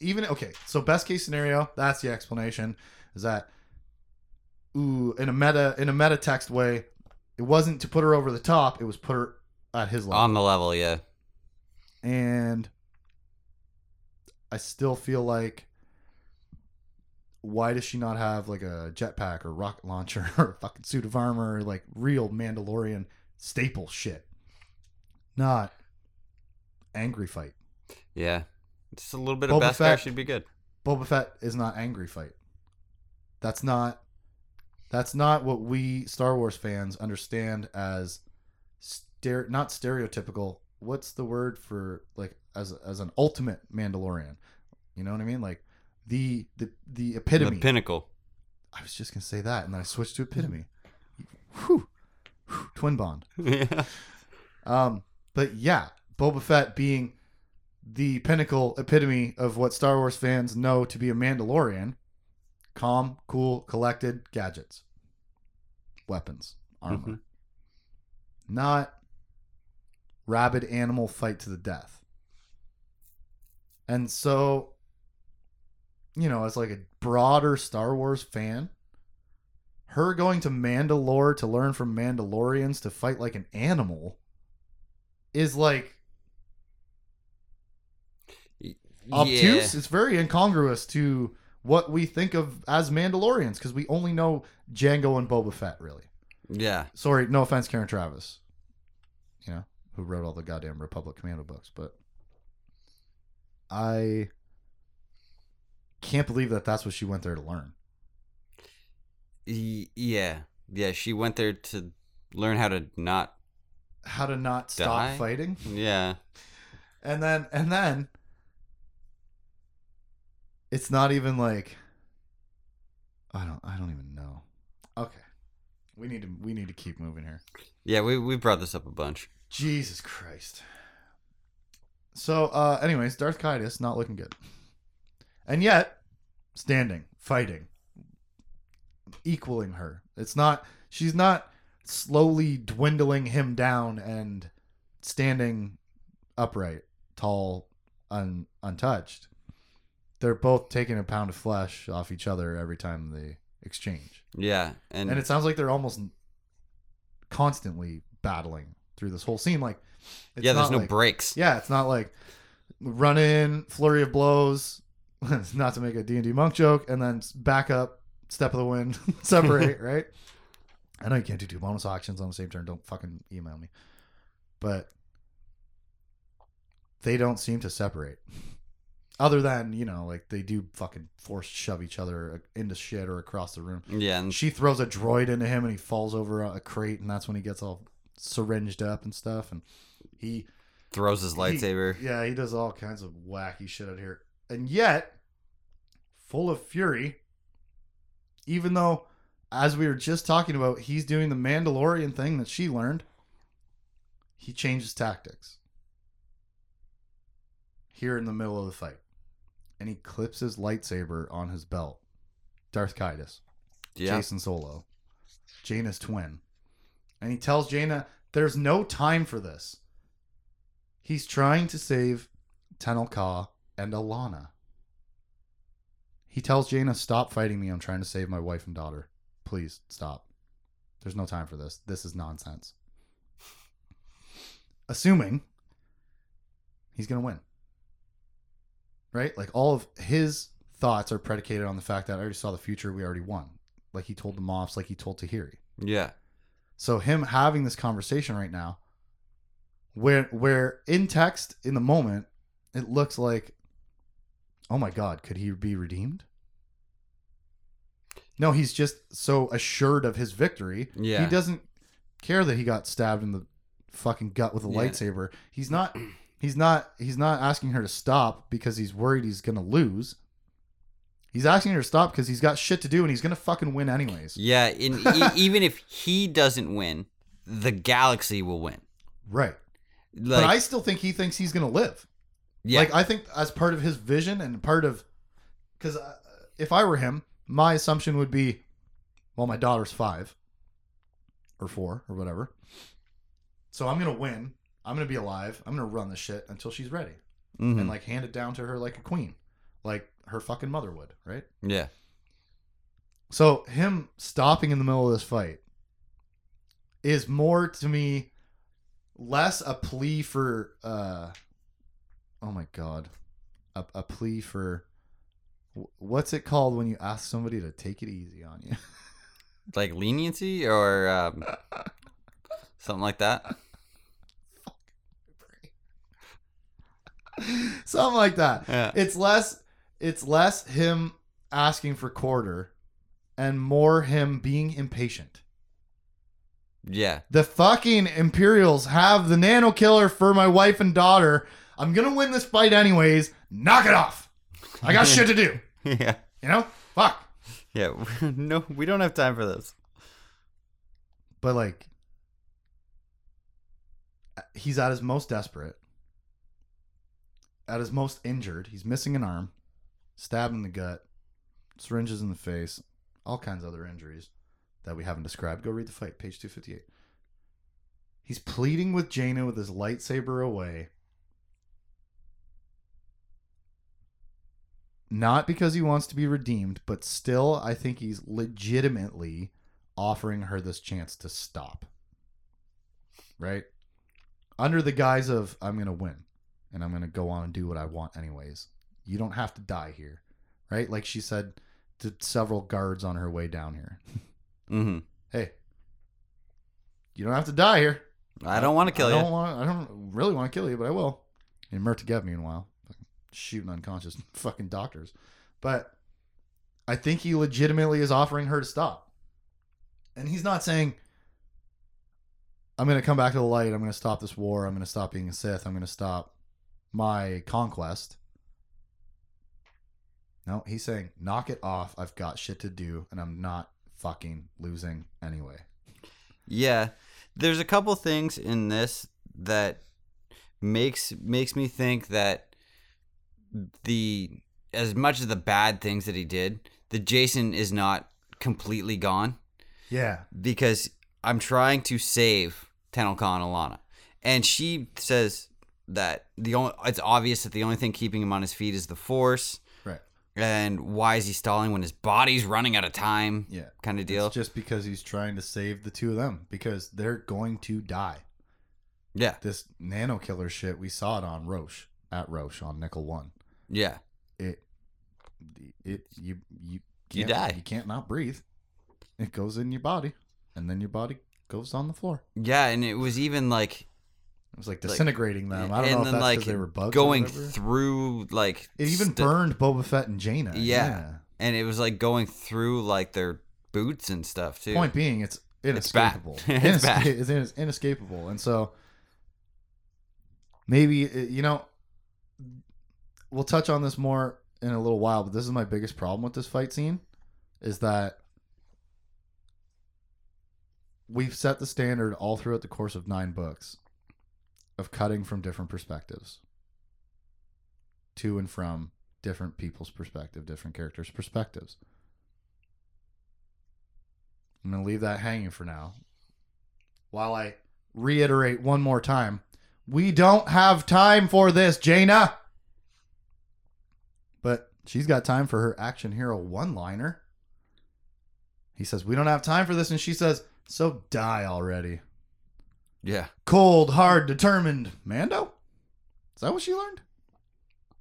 even okay. So best case scenario, that's the explanation. Is that ooh in a meta in a meta text way, it wasn't to put her over the top. It was put her at his level. on the level. Yeah, and I still feel like why does she not have like a jetpack or rocket launcher or a fucking suit of armor, like real Mandalorian staple shit? Not angry fight. yeah. Just a little bit Boba of Beskar Fett. should be good. Boba Fett is not angry fight. That's not that's not what we Star Wars fans understand as stere- not stereotypical. What's the word for like as as an ultimate Mandalorian? You know what I mean? Like the the the epitome. The pinnacle. I was just gonna say that, and then I switched to epitome. Whew. Whew. Twin bond. yeah, Um, but yeah, Boba Fett being the pinnacle epitome of what Star Wars fans know to be a Mandalorian calm, cool, collected, gadgets, weapons, armor. Mhm. Not rabid animal fight to the death. And so, you know, as like a broader Star Wars fan, her going to Mandalore to learn from Mandalorians to fight like an animal is like obtuse. It's very incongruous to what we think of as Mandalorians because we only know Jango and Boba Fett, really. Yeah, Sorry, no offense, Karen Traviss, you know, who wrote all the goddamn Republic Commando books, but I can't believe that that's what she went there to learn. Yeah, yeah. She went there to learn how to not. How to not stop Die? fighting, Yeah, and then and then it's not even like I don't I don't even know. Okay, we need to we need to keep moving here. yeah. We we brought this up a bunch. Jesus Christ. So, uh, anyways, Darth Caedus not looking good, and yet standing, fighting, equaling her. It's not. She's not slowly dwindling him down and standing upright, tall, un, untouched. They're both taking a pound of flesh off each other every time they exchange, Yeah, and, and it sounds like they're almost constantly battling through this whole scene. Like, it's yeah. There's no like- breaks. yeah, it's not like run in, flurry of blows, not to make a D&D monk joke, and then back up, step of the wind, separate, right? I know you can't do two bonus actions on the same turn. Don't fucking email me. But they don't seem to separate. Other than you know, like they do fucking force shove each other uh, into shit or across the room. Yeah, And she throws a droid into him, and he falls over a crate, and that's when he gets all syringed up and stuff. And he throws his lightsaber. He, yeah, he does all kinds of wacky shit out here. And yet, full of fury, even though, as we were just talking about, he's doing the Mandalorian thing that she learned, he changes tactics. Here in the middle of the fight. And he clips his lightsaber on his belt. Darth Caedus. yeah, Jacen Solo, Jaina's twin. And he tells Jaina, there's no time for this. He's trying to save Tenel Ka and Allana. He tells Jaina, stop fighting me. I'm trying to save my wife and daughter. Please stop. There's no time for this. This is nonsense. Assuming he's going to win. Right? Like all of his thoughts are predicated on the fact that I already saw the future. We already won. Like he told the Moffs, like he told Tahiri. yeah, So him having this conversation right now, where where in text in the moment, it looks like, oh my god, could he be redeemed? No, he's just so assured of his victory. Yeah. He doesn't care that he got stabbed in the fucking gut with a Yeah. lightsaber. He's not he's not he's not asking her to stop because he's worried he's gonna lose. He's asking her to stop because he's got shit to do and he's gonna fucking win anyways. yeah. E- even if he doesn't win, the galaxy will win. Right. Like, but I still think he thinks he's going to live. yeah, Like I think as part of his vision and part of cuz if I were him, my assumption would be well my daughter's 5 or 4 or whatever. So I'm going to win. I'm going to be alive. I'm going to run the shit until she's ready mhm, and like hand it down to her like a queen, like her fucking mother would, right? yeah, So him stopping in the middle of this fight is more to me less a plea for uh oh my god a, a plea for what's it called when you ask somebody to take it easy on you? Like leniency or um, something like that. something like that. Yeah, it's less it's less him asking for quarter and more him being impatient yeah, The fucking Imperials have the nano killer for my wife and daughter. I'm gonna win this fight anyways. Knock it off. I got shit to do. yeah, You know? Fuck. yeah. no, we don't have time for this. But like he's at his most desperate. At his most injured. He's missing an arm, stabbed in the gut, syringes in the face, all kinds of other injuries that we haven't described. Go read the fight, page 258. He's pleading with Jaina with his lightsaber away. Not because he wants to be redeemed, but still, I think he's legitimately offering her this chance to stop. Right? Under the guise of, I'm going to win and I'm going to go on and do what I want, anyways. You don't have to die here. Right? Like she said to several guards on her way down here. hmm Hey, you don't have to die here. I don't want to kill I you. don't want. I don't really want to kill you, but I will. And Mirta Gev, meanwhile, shooting unconscious fucking doctors. But I think he legitimately is offering her to stop, and he's not saying, "I'm going to come back to the light. I'm going to stop this war. I'm going to stop being a Sith. I'm going to stop my conquest." No, he's saying, "Knock it off. I've got shit to do, and I'm not fucking losing anyway." Yeah, there's a couple things in this that makes makes me think that the as much as the bad things that he did, the Jacen is not completely gone Yeah, because I'm trying to save Tenel Khan Allana, and she says that the only it's obvious that the only thing keeping him on his feet is the Force. And why is he stalling when his body's running out of time? Yeah. kind of deal. It's just because he's trying to save the two of them because they're going to die. yeah, This nano killer shit, we saw it on Roche at Roche on Nickel One. yeah. It, it, you, you, You die. You can't not breathe. It goes in your body, and then your body goes on the floor. Yeah, and it was even like It was like disintegrating them. I don't know if then that's like they were bugs. or going through like It even st- burned Boba Fett and Jaina. Yeah. and it was like going through like their boots and stuff too. Point being, it's It's bad. inescapable. It's bad. It's ines- inescapable, and so maybe uh, you know we'll touch on this more in a little while. But this is my biggest problem with this fight scene is that we've set the standard all throughout the course of nine books of cutting from different perspectives to and from different people's perspective, different characters' perspectives. I'm going to leave that hanging for now. While I reiterate one more time, we don't have time for this, Jaina. But she's got time for her action hero one liner. He says, We don't have time for this. And she says, So die already. Yeah. Cold, hard, determined. Mando? Is that what she learned?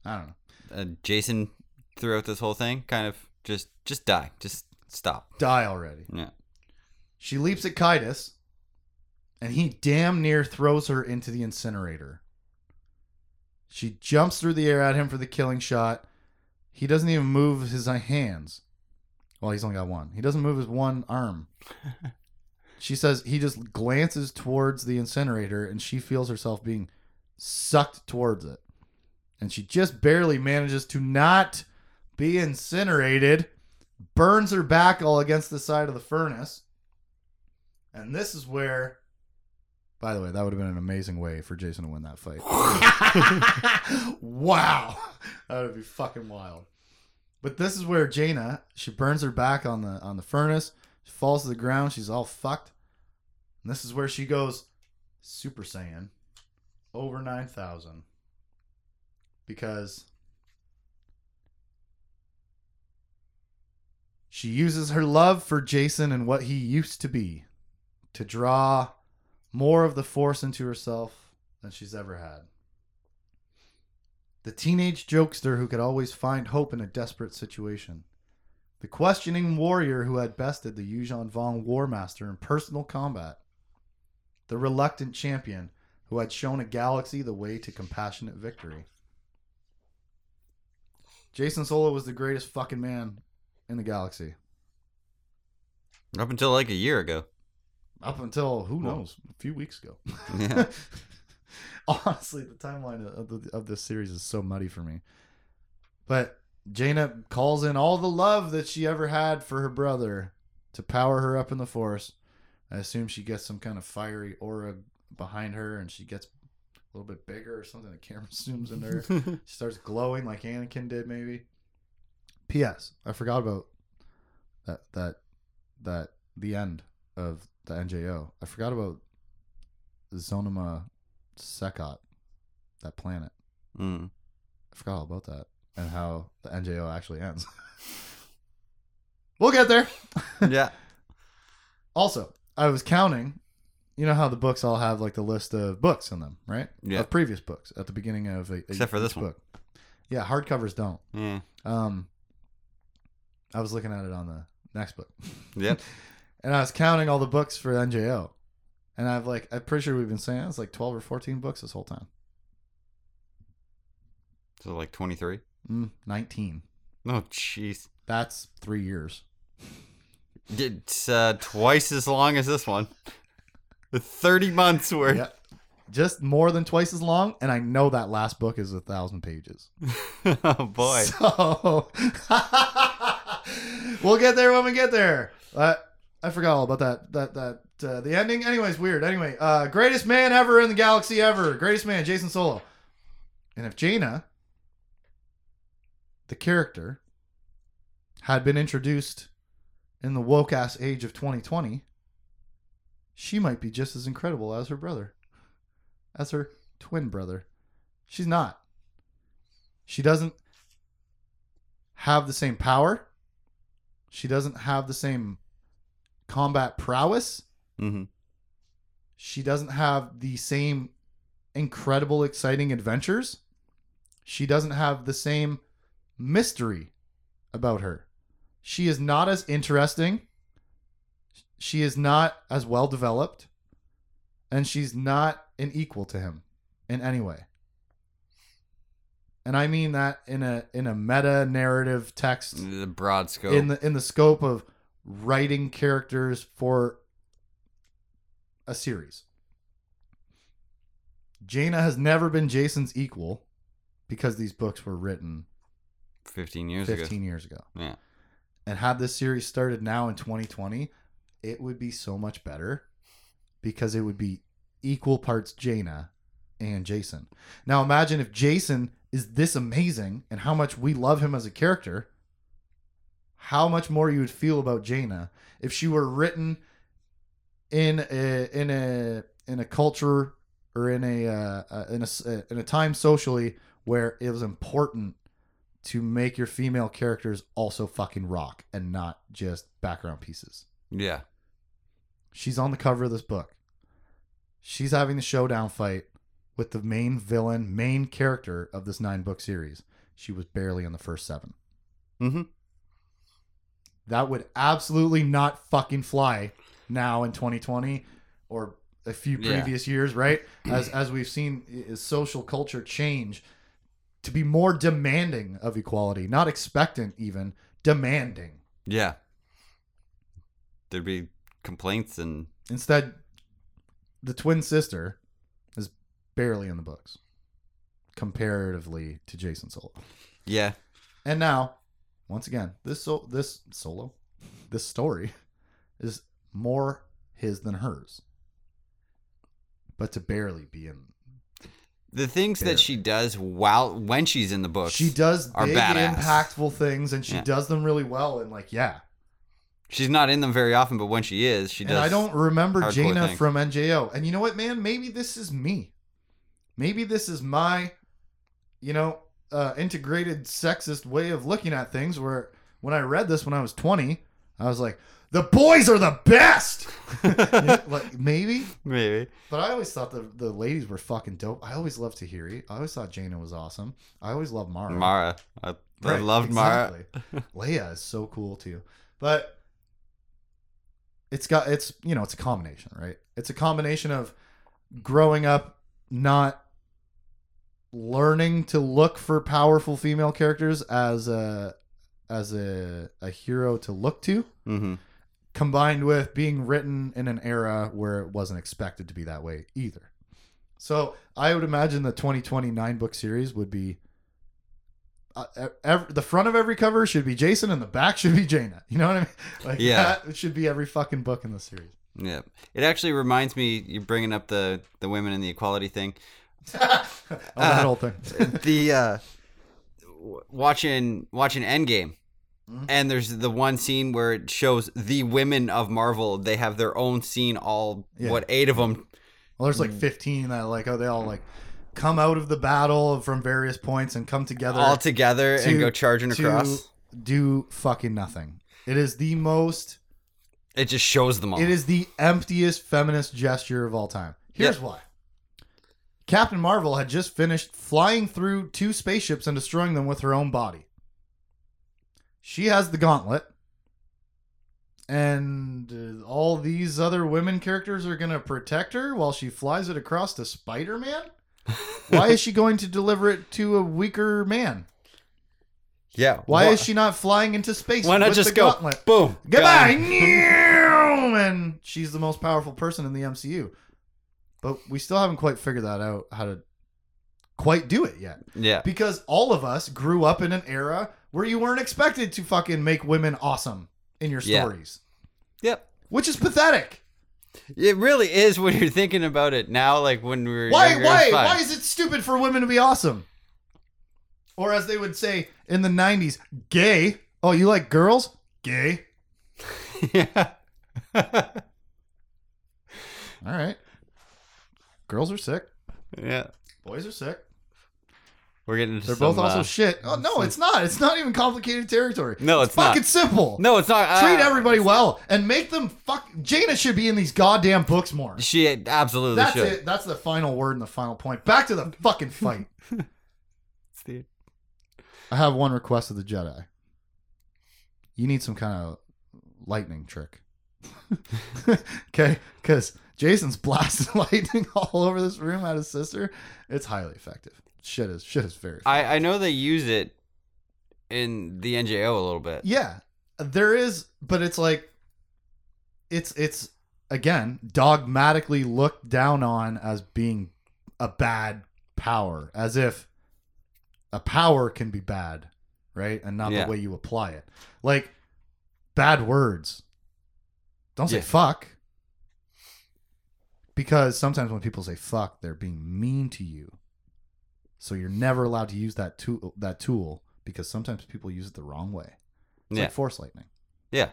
I don't know. Uh, Jacen throughout this whole thing kind of just just die. Just stop. Die already. Yeah. She leaps at Caedus, and he damn near throws her into the incinerator. She jumps through the air at him for the killing shot. He doesn't even move his hands. Well, he's only got one. He doesn't move his one arm. she says he just glances towards the incinerator, and she feels herself being sucked towards it. And she just barely manages to not be incinerated, burns her back all against the side of the furnace. And this is where, by the way, that would have been an amazing way for Jacen to win that fight. wow. That would be fucking wild. But this is where Jaina, she burns her back on the on the furnace. She falls to the ground. She's all fucked. And this is where she goes Super Saiyan over 9,000. Because she uses her love for Jacen and what he used to be to draw more of the force into herself than she's ever had. The teenage jokester who could always find hope in a desperate situation. The questioning warrior who had bested the Yuuzhan Vong War Master in personal combat. The reluctant champion who had shown a galaxy the way to compassionate victory. Jacen Solo was the greatest fucking man in the galaxy. Up until like a year ago. Up until who Well- knows, a few weeks ago. Yeah. Honestly, the timeline of, the, of this series is so muddy for me. But Jaina calls in all the love that she ever had for her brother to power her up in the Force. I assume she gets some kind of fiery aura behind her, and she gets a little bit bigger or something. The camera zooms in there. She starts glowing like Anakin did, maybe. P.S. I forgot about that that that the end of the NJO. I forgot about Zonama Sekot, that planet. Mm. I forgot all about that and how the NJO actually ends. we'll get there. Yeah. Also, I was counting. You know how the books all have like the list of books in them, right? Yeah. Of previous books at the beginning of a, a Except for this each one. book. Yeah, hardcovers don't. Yeah. Um, I was looking at it on the next book. Yep. and I was counting all the books for NJO, and I've like I'm pretty sure we've been saying it's like twelve or fourteen books this whole time. So like 23. Mm, Nineteen. Oh, jeez. That's three years. It's uh, twice as long as this one. 30 months worth. Yeah, just more than twice as long, and I know that last book is a thousand pages. oh, boy. So we'll get there when we get there. Uh, I forgot all about that. That that uh, the ending. Anyways, weird. Anyway, uh, greatest man ever in the galaxy ever. Greatest man, Jacen Solo. And if Jaina, the character, had been introduced in the woke ass age of 2020, she might be just as incredible as her brother, as her twin brother. She's not. She doesn't have the same power. She doesn't have the same combat prowess. hmm She doesn't have the same incredible, exciting adventures. She doesn't have the same mystery about her. She is not as interesting. She is not as well developed. and she's not an equal to him in any way. And I mean that in a in a meta narrative text The broad scope. in the in the scope of writing characters for a series. Jaina has never been Jacen's equal because these books were written 15 years 15 ago. years ago. Yeah. And had this series started now in 2020, it would be so much better because it would be equal parts Jaina and Jacen. Now imagine if Jacen is this amazing and how much we love him as a character, how much more you would feel about Jaina if she were written in a in a in a culture or in a uh, uh, in a uh, in a time socially where it was important to make your female characters also fucking rock and not just background pieces. Yeah. She's on the cover of this book. She's having the showdown fight with the main villain, main character of this nine book series. She was barely in the first seven. Mm-hmm. That would absolutely not fucking fly now in 2020 or a few Yeah. previous years, right? As as we've seen i- social culture change to be more demanding of equality, not expectant even, demanding. Yeah. There'd be complaints and Instead, the twin sister is barely in the books comparatively to Jacen Solo. yeah. And now, once again, this so this solo, this story is more his than hers. But to barely be in, The things that she does while when she's in the book, she does are big, badass. impactful things, and she Yeah. does them really well. And like, yeah, She's not in them very often, but when she is, she does. I don't remember Jaina things. from NJO. And you know what, man? Maybe this is me. Maybe this is my, you know, uh, integrated sexist way of looking at things. Where when I read this when I was twenty, I was like, the boys are the best. like maybe, maybe. but I always thought the the ladies were fucking dope. I always loved Tahiri. I always thought Jaina was awesome. I always loved Mara. Mara. I, I Right, loved Mara. exactly. Leia is so cool too. But it's got it's you know, it's a combination, right? It's a combination of growing up not learning to look for powerful female characters as a as a, a hero to look to Mm-hmm. combined with being written in an era where it wasn't expected to be that way either. So I would imagine the 2029 book series would be uh, ev- the front of every cover should be Jacen and the back should be Jaina. You know what I mean? Like Yeah. that should be every fucking book in the series. Yeah. It actually reminds me. You're bringing up the the women and the equality thing. oh, that whole thing. the uh watching watching Endgame. Mhm. And there's the one scene where it shows the women of Marvel. They have their own scene. All Yeah. what eight of them? Well, there's like 15 that like oh they all like come out of the battle from various points and come together all together to- and go charging to across. do fucking nothing. It is the most It just shows them all. It is the emptiest feminist gesture of all time. Here's why. Captain Marvel had just finished flying through two spaceships and destroying them with her own body. She has the gauntlet. And uh, all these other women characters are going to protect her while she flies it across to Spider Man? Why is she going to deliver it to a weaker man? yeah. Why Wha- is she not flying into space? Why not with just the go gauntlet? boom? Goodbye. and she's the most powerful person in the MCU. But we still haven't quite figured that out how to quite do it yet. Yeah. Because all of us grew up in an era where you weren't expected to fucking make women awesome in your Yeah. stories, Yep. which is pathetic. It really is when you're thinking about it now. Like when we were Why younger, why why is it stupid for women to be awesome? Or as they would say in the 90s, gay. Oh, you like girls? Gay. yeah. All right. Girls are sick. yeah. Boys are sick. We're getting. Into They're some, both also uh, shit. Oh no, it's not. It's not even complicated territory. No, it's not. fucking simple. No, it's not. Treat uh, everybody well and make them fuck. Jaina should be in these goddamn books more. She absolutely That's should. it. That's the final word and the final point. Back to the fucking fight. Dude. I have one request of the Jedi. You need some kind of lightning trick. okay, because Jacen's blasting lightning all over this room at his sister. It's highly effective. Shit is shit is very. I I know they use it in the NJO a little bit. Yeah, there is, but it's like it's it's again dogmatically looked down on as being a bad power, as if a power can be bad, right? And not Yeah. the way you apply it. Like bad words. Don't say Yeah. fuck. Because sometimes when people say fuck, they're being mean to you. So you're never allowed to use that tool that tool because sometimes people use it the wrong way. It's Yeah. like force lightning. Yeah.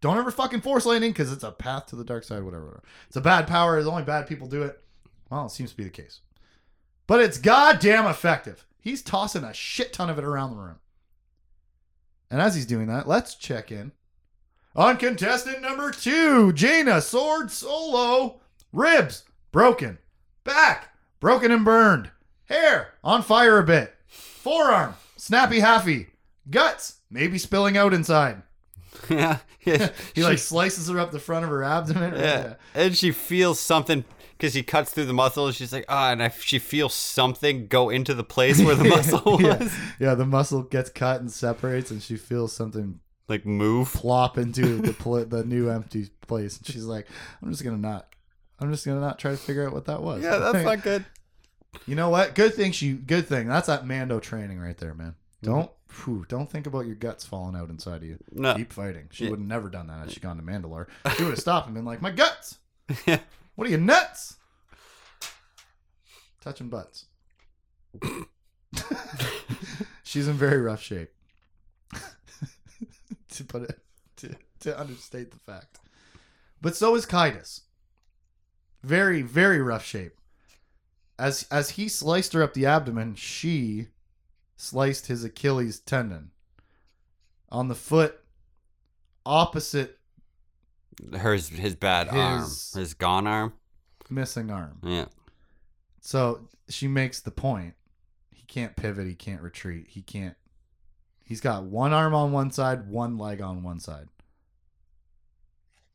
Don't ever fucking force lightning because it's a path to the dark side, whatever, whatever. It's a bad power. It's only bad people do it. Well, it seems to be the case. But it's goddamn effective. He's tossing a shit ton of it around the room. And as he's doing that, let's check in on contestant number two, Jaina, sword solo, ribs broken, back broken and burned, hair on fire a bit, forearm snappy happy, guts maybe spilling out inside. yeah. yeah. He like slices her up the front of her abdomen. Yeah. And she feels something because he cuts through the muscle. And she's like, ah, and I, she feels something go into the place where the muscle was. yeah. yeah, the muscle gets cut and separates, and she feels something Like move. plop into the pl- the new empty place. And she's like, "I'm just gonna not. I'm just gonna not try to figure out what that was." Yeah, that's not good. You know what? Good thing she. Good thing. That's that Mando training right there, man. Mm-hmm. Don't. Whew, don't think about your guts falling out inside of you. No. Keep fighting. She Yeah. would have never done that had she gone to Mandalore. She would have stopped and been like, "My guts. Yeah. What are you nuts? Touching butts." She's in very rough shape. to put it to, to understate the fact. But so is Caedus. Very, very rough shape. As as he sliced her up the abdomen, she sliced his Achilles tendon. On the foot opposite Hers, his bad arm. His- His gone arm. missing arm. Yeah. So she makes the point. He can't pivot. He can't retreat. He can't. He's got one arm on one side, one leg on one side.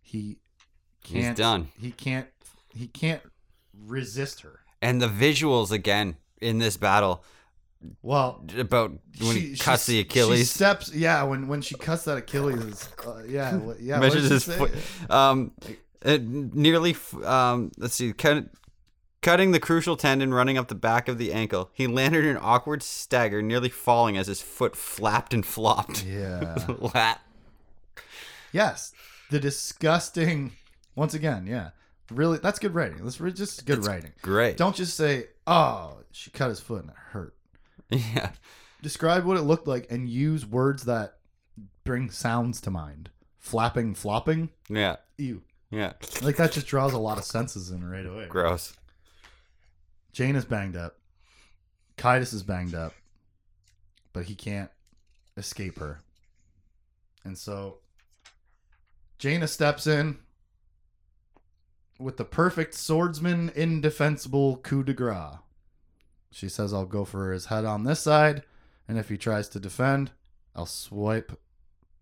He can't. He's done. He can't. He can't resist her. And the visuals again in this battle Well, about when she- he cuts she- the She Achilles. steps. Yeah, when when she cuts that Achilles, uh, yeah, yeah. measures his foot. Um, it nearly. Um, let's see. Cut, cutting the crucial tendon running up the back of the ankle. He landed in an awkward stagger, nearly falling as his foot flapped and flopped. Yeah. Yes, the disgusting. Once again, yeah, really. That's good writing. That's re- just good writing. Great. Don't just say, "Oh, she cut his foot and it hurt." Yeah. Describe what it looked like and use words that bring sounds to mind. Flapping, flopping. Yeah. Ew. Yeah. Like that just draws a lot of senses in right away. Gross. Jane is banged up. Caedus is banged up, but he can't escape her. And so Jaina steps in with the perfect swordsman indefensible coup de grace. She says, I'll go for his head on this side, and if he tries to defend, I'll swipe,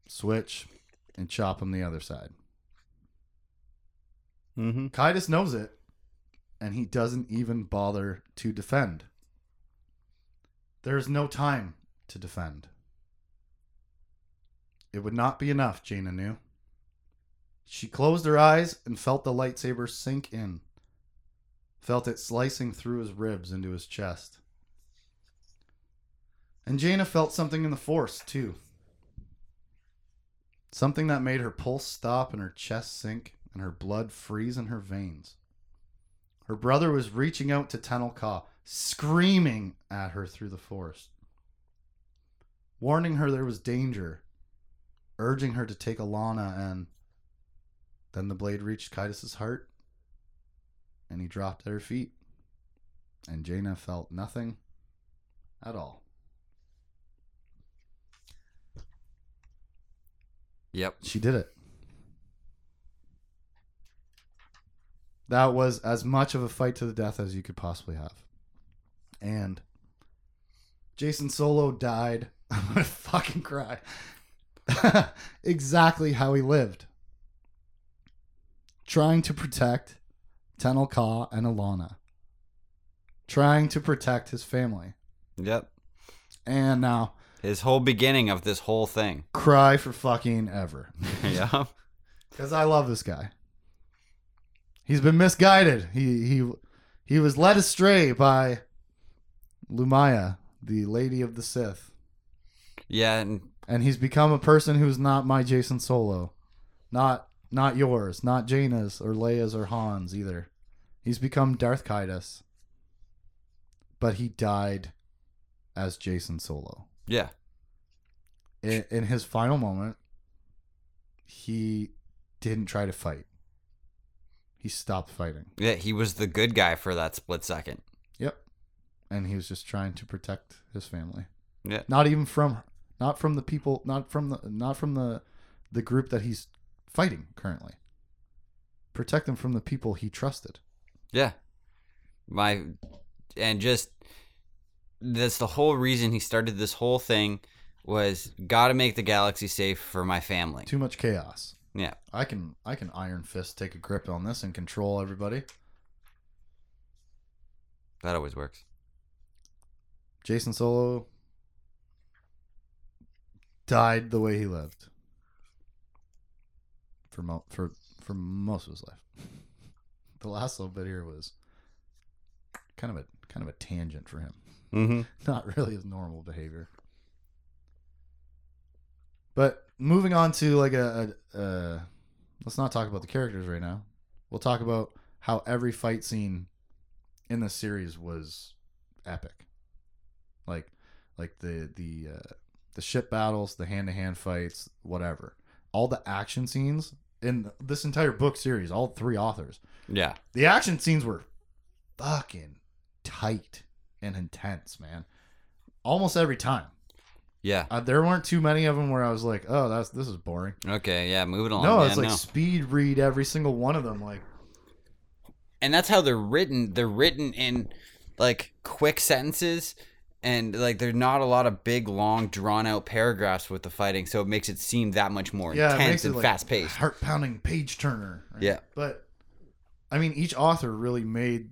switch, and chop him the other side. Mm-hmm. Caedus knows it, and he doesn't even bother to defend. There's no time to defend. It would not be enough, Jaina knew. She closed her eyes and felt the lightsaber sink in, felt it slicing through his ribs into his chest. And Jaina felt something in the force, too. Something that made her pulse stop and her chest sink and her blood freeze in her veins. Her brother was reaching out to Tenel Ka, screaming at her through the forest, warning her there was danger, urging her to take Allana, and then the blade reached Caedus' heart, and he dropped at her feet, and Jaina felt nothing at all. Yep. She did it. That was as much of a fight to the death as you could possibly have. And Jacen Solo died. I'm gonna fucking cry. exactly how he lived. Trying to protect Tenel Ka and Allana, trying to protect his family. Yep. And now, His whole beginning of this whole thing. cry for fucking ever. yeah. Because I love this guy. He's been misguided. He he he was led astray by Lumiya, the Lady of the Sith, Yeah, and and he's become a person who's not my Jacen Solo, not not yours, not Jaina's or Leia's or Han's either. He's become Darth Caedus, but he died as Jacen Solo. yeah. in, in his final moment, he didn't try to fight. He stopped fighting. Yeah, he was the good guy for that split second. Yep. And he was just trying to protect his family. Yeah. Not even from not from the people not from the not from the the group that he's fighting currently. Protect them from the people he trusted. Yeah. My and just that's the whole reason he started this whole thing was got to make the galaxy safe for my family. Too much chaos. Yeah. I can I can iron fist take a grip on this and control everybody. That always works. Jacen Solo died the way he lived for mo- for for most of his life. The last little bit here was kind of a kind of a tangent for him. Mm-hmm. Not really his normal behavior. But moving on to like a, a uh, let's not talk about the characters right now. We'll talk about how every fight scene in the series was epic. Like like the the uh, the ship battles, the hand to hand fights, whatever. All the action scenes in this entire book series, all three authors, Yeah. the action scenes were fucking tight and intense, man. Almost every time. Yeah. Uh, there weren't too many of them where I was like, "Oh, that's this is boring." Okay. Yeah. Moving along. no, man, it's like no. speed read every single one of them. Like, and that's how they're written. They're written in like quick sentences, and like there's not a lot of big, long, drawn out paragraphs with the fighting, so it makes it seem that much more yeah, intense and like fast paced. heart pounding page turner. right? Yeah. but I mean, each author really made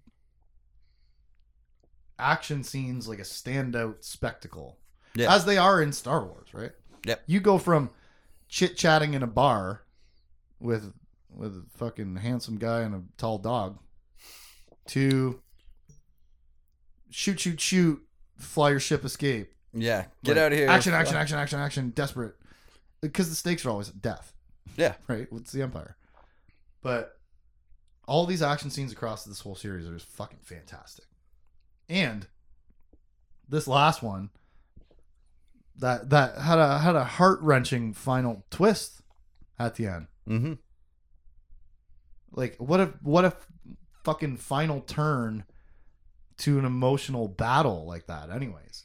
action scenes like a standout spectacle, Yeah. as they are in Star Wars, right? Yep. You go from chit chatting in a bar with with a fucking handsome guy and a tall dog to shoot, shoot, shoot, fly your ship, escape. Yeah, get Like, out of here! Action, action, action, action, action, desperate. Because the stakes are always death. Yeah. Right? It's the Empire. But all these action scenes across this whole series are just fucking fantastic. And this last one that that had a had a heart wrenching final twist at the end. Mm-hmm. Like what if what if fucking final turn to an emotional battle like that anyways.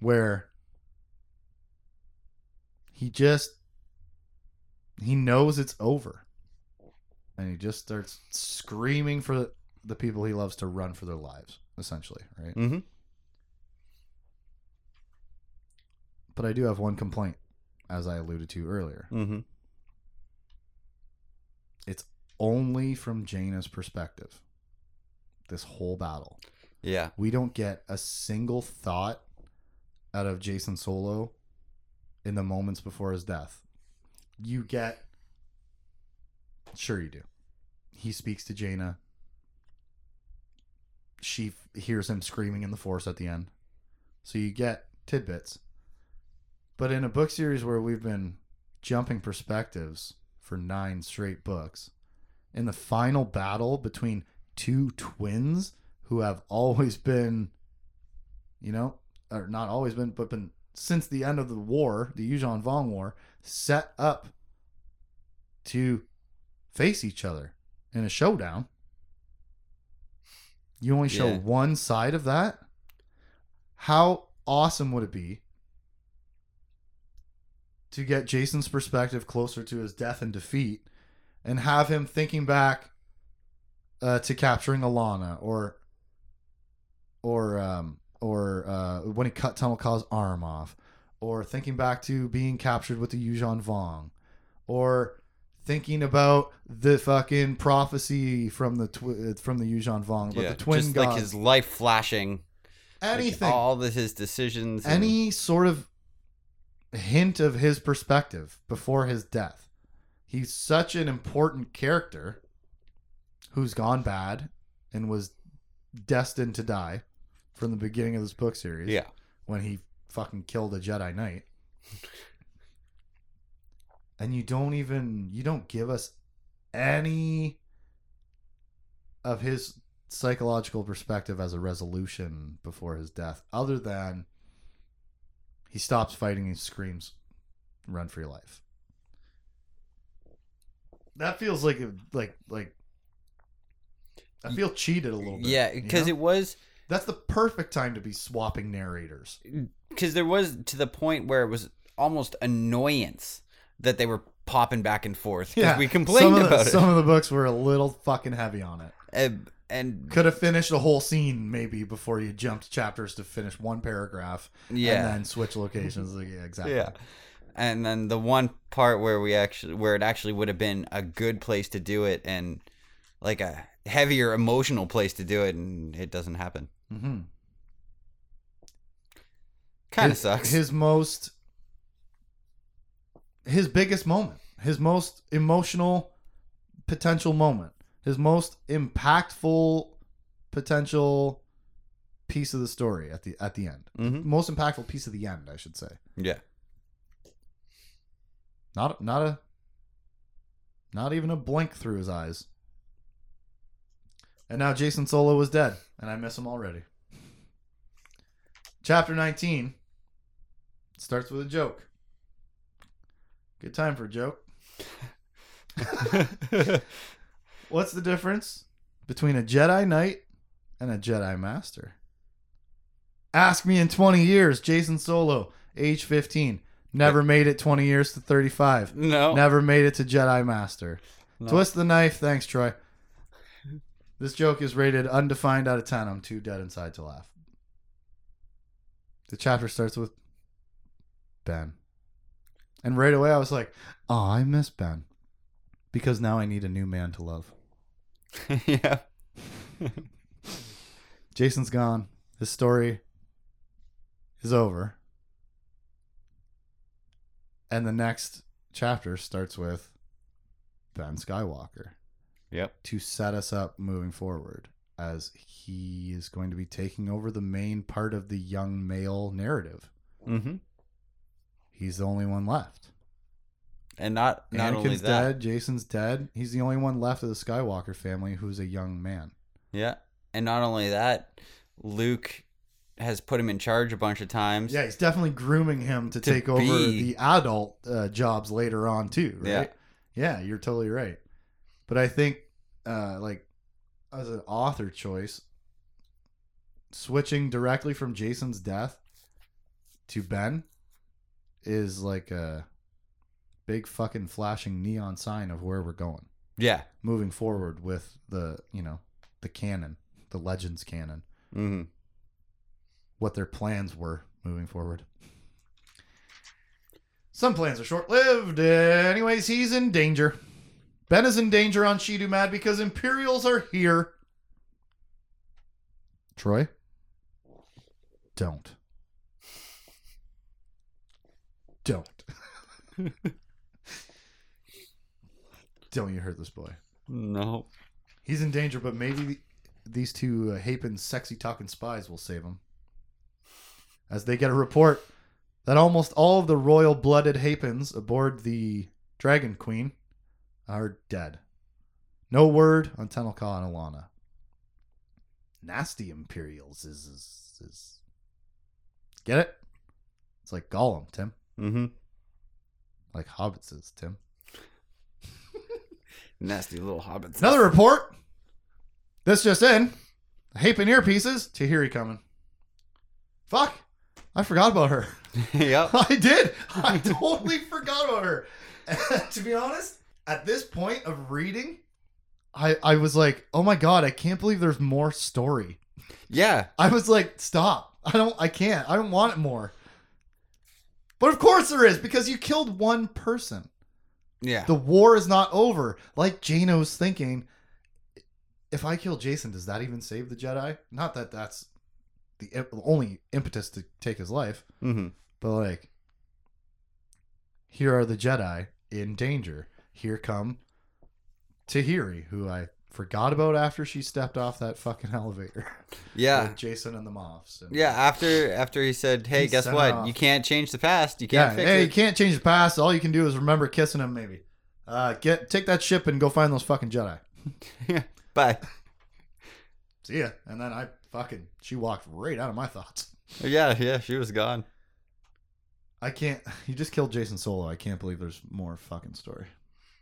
Where he just he knows it's over. And he just starts screaming for the people he loves to run for their lives, essentially, right? Mm-hmm. But I do have one complaint, as I alluded to earlier. Mm-hmm. It's only from Jaina's perspective. This whole battle. Yeah. We don't get a single thought out of Jacen Solo in the moments before his death. You get Sure you do. He speaks to Jaina. She f- hears him screaming in the force at the end. So you get tidbits. But in a book series where we've been jumping perspectives for 9 straight books, in the final battle between two twins who have always been, you know, or not always been, but been since the end of the war, the Yuuzhan Vong War, set up to face each other in a showdown. You only show Yeah. one side of that. How awesome would it be to get Jacen's perspective closer to his death and defeat and have him thinking back uh, to capturing Allana or or um, or uh, when he cut Tenel Ka's arm off or thinking back to being captured with the Yuuzhan Vong or thinking about the fucking prophecy from the twi- uh, from the Yuuzhan Vong, about yeah, the twin just gods. like his life flashing, like, anything, all of his decisions, and- any sort of hint of his perspective before his death. He's such an important character who's gone bad and was destined to die from the beginning of this book series. yeah, when he fucking killed a Jedi Knight. And you don't even you don't give us any of his psychological perspective as a resolution before his death, other than he stops fighting and screams, "Run for your life." That feels like a, like like I feel cheated a little bit. yeah, you because know? it was that's the perfect time to be swapping narrators. because there was to the point where it was almost annoyance that they were popping back and forth Yeah, we complained some of the, about it. Some of the books were a little fucking heavy on it. and, and Could have finished a whole scene maybe before you jumped chapters to finish one paragraph yeah, and then switch locations. Like, yeah, exactly. yeah. And then the one part where we actually where it actually would have been a good place to do it and like a heavier emotional place to do it and it doesn't happen. Mm-hmm. Kind of sucks. His most, his biggest moment, his most emotional potential moment, his most impactful potential piece of the story at the at the end. hmm Most impactful piece of the end, I should say. Yeah. Not not a not even a blink through his eyes. And now Jacen Solo is dead, and I miss him already. Chapter 19 starts with a joke. Good time for a joke. What's the difference between a Jedi Knight and a Jedi Master? Ask me in 20 years, Jacen Solo, age 15. Never made it 20 years to 35. no. Never made it to Jedi Master. No. Twist the knife. Thanks, Troy. This joke is rated undefined out of 10. I'm too dead inside to laugh. The chapter starts with Ben. And right away I was like, oh, I miss Ben. Because now I need a new man to love. yeah. Jacen's gone. His story is over. And the next chapter starts with Ben Skywalker Yep. to set us up moving forward as he is going to be taking over the main part of the young male narrative. Mm-hmm. He's the only one left. And not not only Anakin's that. dead, Jacen's dead. He's the only one left of the Skywalker family who's a young man. Yeah. And not only that, Luke has put him in charge a bunch of times. Yeah, he's definitely grooming him to, To take over the adult uh, jobs later on too, right? Yeah. you're totally right. But I think, uh, like, as an author choice, switching directly from Jacen's death to Ben is like a big fucking flashing neon sign of where we're going Yeah. moving forward with the you know the canon, the Legends canon. Mm-hmm. what their plans were moving forward. Some plans are short lived. anyways, he's in danger. Ben is in danger on Shedu Maad because Imperials are here. Troy? Don't. Don't. Don't you hurt this boy. No. He's in danger, but maybe these two uh, Hapan sexy talking spies will save him. As they get a report that almost all of the royal blooded Hapans aboard the Dragon Queen are dead. No word on Tenel Ka and Allana. Nasty Imperials is, is, is. Get it? It's like Gollum, Tim. Mm-hmm. Like hobbits is, Tim. Nasty little hobbits. Another report. This just in. Hapan earpieces. Tahiri coming. Fuck. I forgot about her. yep. I did. I totally forgot about her. To be honest, at this point of reading, I, I was like, oh my god, I can't believe there's more story. Yeah. I was like, stop. I don't I can't. I don't want it more. But of course there is, because you killed one person. Yeah. The war is not over. Like Jaina's thinking, if I kill Jacen, does that even save the Jedi? Not that that's the only impetus to take his life, hmm but like, here are the Jedi in danger. Here come Tahiri, who I forgot about after she stepped off that fucking elevator. Yeah. with Jacen and the Moffs. And, Yeah, after after he said, "Hey, He guess what? You can't change the past. You can't fix hey, you can't change the past. All you can do is remember kissing him, maybe. Uh, get take that ship and go find those fucking Jedi. Yeah. Bye. See ya. And then I fucking she walked right out of my thoughts. Yeah, yeah, she was gone. I can't. You just killed Jacen Solo. I can't believe there's more fucking story.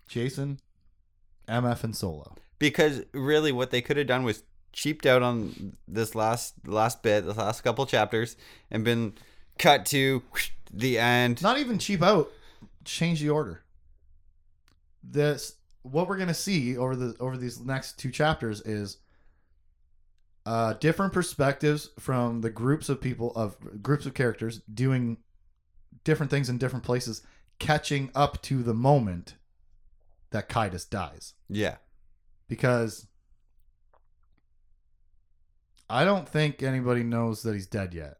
Jacen, MF, and Solo. Because really, what they could have done was cheaped out on this last last bit, the last couple chapters, and been cut to the end. Not even cheap out. Change the order. This what we're gonna see over the over these next two chapters is uh different perspectives from the groups of people of groups of characters doing different things in different places, catching up to the moment that Caedus dies. Yeah, because I don't think anybody knows that he's dead yet.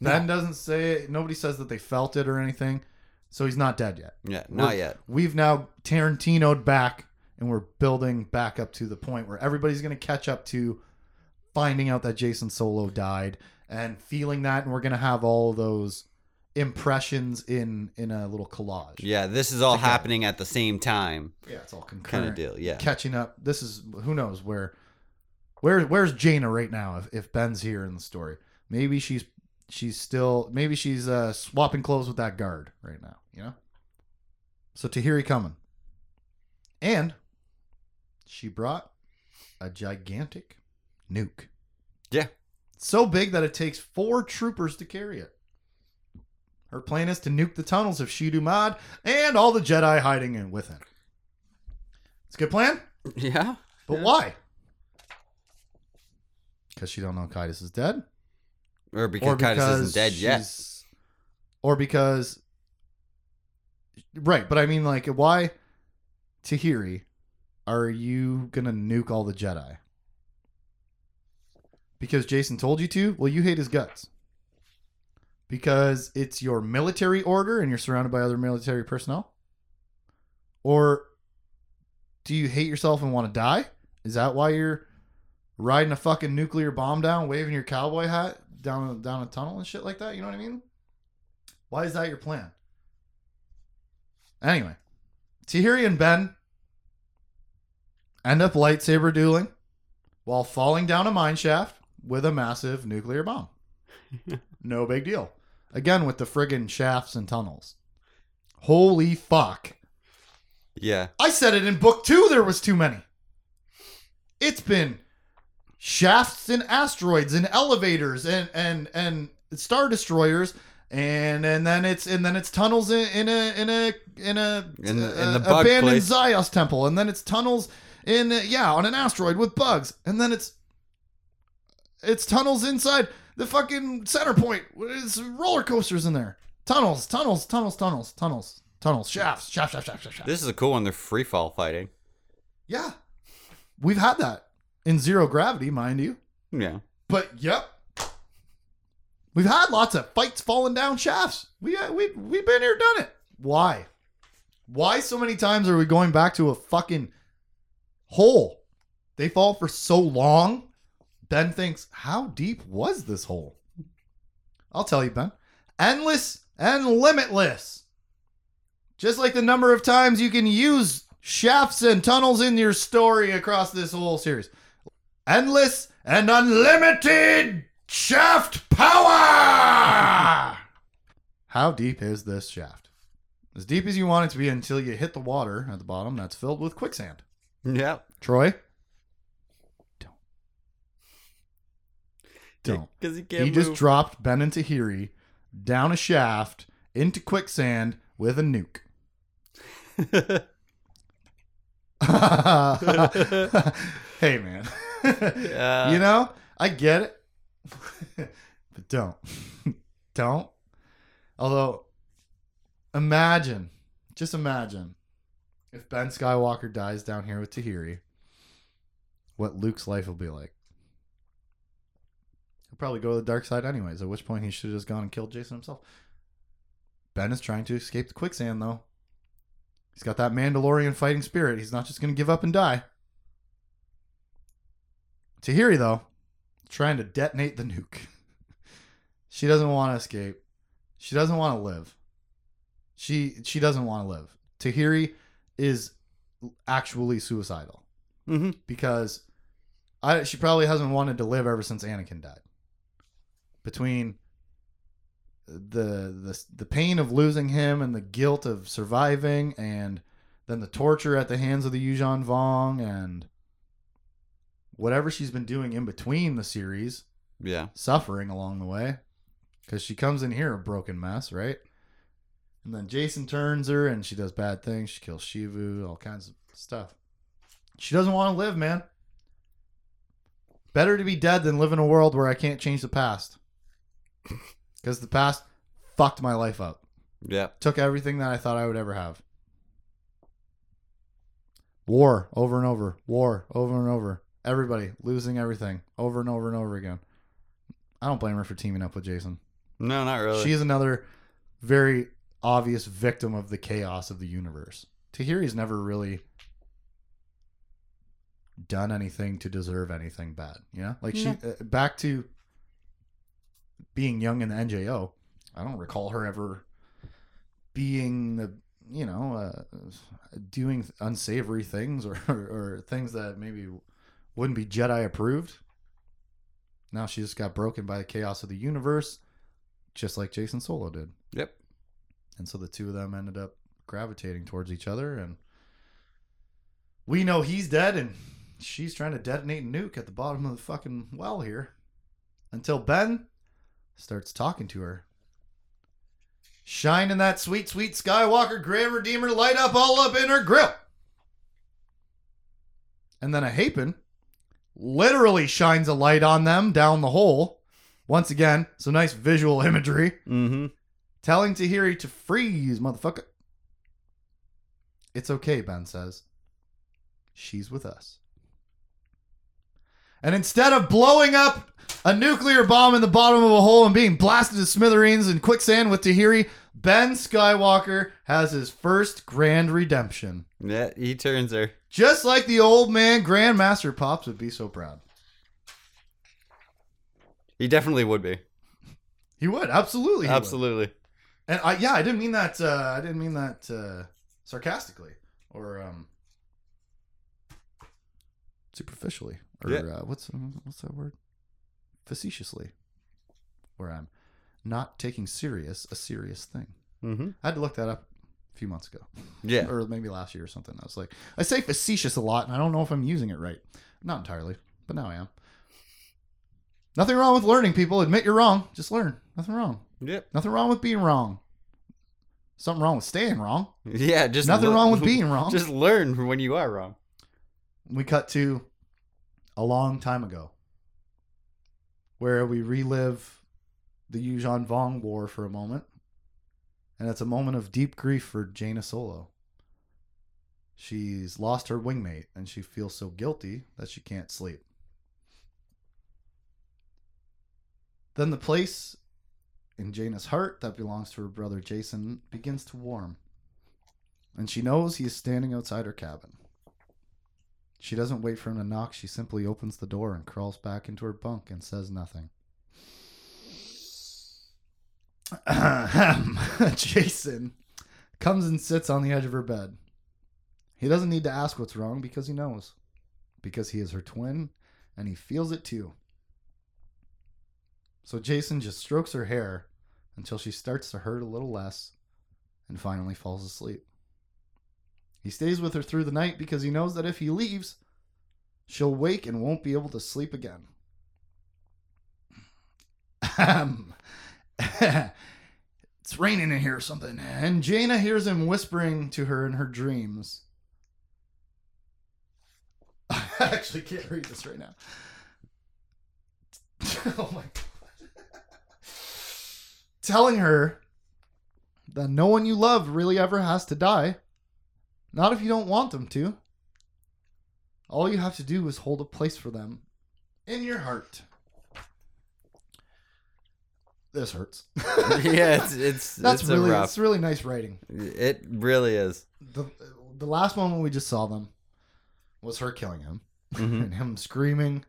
No. Ben doesn't say it. Nobody says that they felt it or anything. So he's not dead yet. yeah, not We're- yet. We've now Tarantinoed back and we're building back up to the point where everybody's going to catch up to finding out that Jacen Solo died and feeling that and we're going to have all those impressions in in a little collage. Yeah, this is all Together. happening at the same time, Yeah, it's all concurrent. kind of deal. Yeah, catching up. This is who knows where where where's Jaina right now if, if Ben's here in the story. Maybe she's she's still maybe she's uh swapping clothes with that guard right now, you know? So Tahiri coming. And she brought a gigantic nuke. Yeah. So big that it takes four troopers to carry it. Her plan is to nuke the tunnels of Shedu Maad and all the Jedi hiding in with within. It's a good plan. yeah. But Yeah. why? Because she don't know Caedus is dead, Or because Caedus isn't dead yet. or because, right? But I mean, like, why, Tahiri, are you gonna nuke all the Jedi? Because Jacen told you to. Well, you hate his guts. Because it's your military order and you're surrounded by other military personnel, or do you hate yourself and want to die? Is that why you're riding a fucking nuclear bomb down, waving your cowboy hat down down a tunnel and shit like that? You know what I mean? Why is that your plan? Anyway, Tahiri and Ben end up lightsaber dueling while falling down a mine shaft with a massive nuclear bomb. no big deal. Again with the friggin' shafts and tunnels. Holy fuck. Yeah. I said it in book two, there was too many. It's been shafts and asteroids and elevators and and and star destroyers and and then it's and then it's tunnels in, in a in a in a In the- in uh, the bug abandoned place. Zios temple and then it's tunnels in uh, yeah on an asteroid with bugs and then it's it's tunnels inside the fucking center point. It's roller coasters in there. Tunnels, tunnels, tunnels, tunnels, tunnels, tunnels, shafts, shaft, shaft, shaft, shaft, shaft. This is a cool one. They're free fall fighting. Yeah. We've had that in zero gravity, mind you. Yeah. But yep. We've had lots of fights falling down shafts. We uh, we we've been here done it. Why? Why so many times are we going back to a fucking hole? They fall for so long. Ben thinks, "How deep was this hole?" I'll tell you, Ben. Endless and limitless. Just like the number of times you can use shafts and tunnels in your story across this whole series. Endless and unlimited shaft power! How deep is this shaft? As deep as you want it to be until you hit the water at the bottom that's filled with quicksand. Yeah. Troy? Don't. Because he can't He move. just dropped Ben and Tahiri down a shaft into quicksand with a nuke. hey man. Yeah. you know, I get it. but don't. don't. Although imagine, just imagine if Ben Skywalker dies down here with Tahiri, what Luke's life will be like. Probably go to the dark side anyways, at which point he should have just gone and killed Jacen himself. Ben is trying to escape the quicksand, though. He's got that Mandalorian fighting spirit. He's not just going to give up and die. Tahiri, though, trying to detonate the nuke. she doesn't want to escape. She doesn't want to live. She she doesn't want to live. Tahiri is actually suicidal Mm-hmm. because I she probably hasn't wanted to live ever since Anakin died. Between the the the pain of losing him and the guilt of surviving and then the torture at the hands of the Yuuzhan Vong and whatever she's been doing in between the series, Yeah. suffering along the way because she comes in here a broken mess, right? And then Jacen turns her and she does bad things. She kills Shevu, all kinds of stuff. She doesn't want to live, man. Better to be dead than live in a world where I can't change the past. Because the past fucked my life up. Yeah. Took everything that I thought I would ever have. War over and over. War over and over. Everybody losing everything over and over and over again. I don't blame her for teaming up with Jacen. No, not really. She is another very obvious victim of the chaos of the universe. Tahiri's never really done anything to deserve anything bad. You know, like she No. uh, back to being young in the NJO. I don't recall her ever being the you know uh, doing unsavory things or, or or things that maybe wouldn't be Jedi approved. Now she just got broken by the chaos of the universe, just like Jacen Solo did. Yep. And so the two of them ended up gravitating towards each other and we know he's dead and she's trying to detonate a nuke at the bottom of the fucking well here until Ben starts talking to her. Shining that sweet, sweet Skywalker Grand Redeemer light up all up in her grill. And then a Hapan literally shines a light on them down the hole. Once again, some nice visual imagery Mm-hmm. telling Tahiri to freeze, motherfucker. It's okay, Ben says. She's with us. And instead of blowing up a nuclear bomb in the bottom of a hole and being blasted to smithereens in quicksand with Tahiri, Ben Skywalker has his first grand redemption. Yeah, he turns her. Just like the old man Grandmaster Pops would be so proud. He definitely would be. He would, absolutely. he would. Absolutely. And I, yeah, I didn't mean that. Uh, I didn't mean that uh, sarcastically or um, superficially or Yeah. uh, what's what's that word? Facetiously, where I'm not taking serious a serious thing. Mm-hmm. I had to look that up a few months ago, Yeah. or maybe last year or something. I was like, I say facetious a lot, and I don't know if I'm using it right. Not entirely, but now I am. Nothing wrong with learning, people. Admit you're wrong. Just learn. Nothing wrong. Yep. Nothing wrong with being wrong. Something wrong with staying wrong. Yeah. Just Nothing le- wrong with being wrong. Just learn from when you are wrong. we cut to a long time ago where we relive the Yuuzhan Vong War for a moment. And it's a moment of deep grief for Jaina Solo. She's lost her wingmate and she feels so guilty that she can't sleep. Then the place in Jaina's heart that belongs to her brother Jacen begins to warm. And she knows he is standing outside her cabin. She doesn't wait for him to knock. She simply opens the door and crawls back into her bunk and says nothing. Jacen comes and sits on the edge of her bed. He doesn't need to ask what's wrong because he knows. Because he is her twin and he feels it too. So Jacen just strokes her hair until she starts to hurt a little less and finally falls asleep. He stays with her through the night because he knows that if he leaves, she'll wake and won't be able to sleep again. Um, it's raining in here or something. And Jaina hears him whispering to her in her dreams. I actually can't read this right now. oh my god. Telling her that no one you love really ever has to die Not if you don't want them to. All you have to do is hold a place for them in your heart. This hurts. yeah, it's it's That's it's really rough. it's really nice writing. It really is. The the last moment we just saw them was her killing him Mhm. and him screaming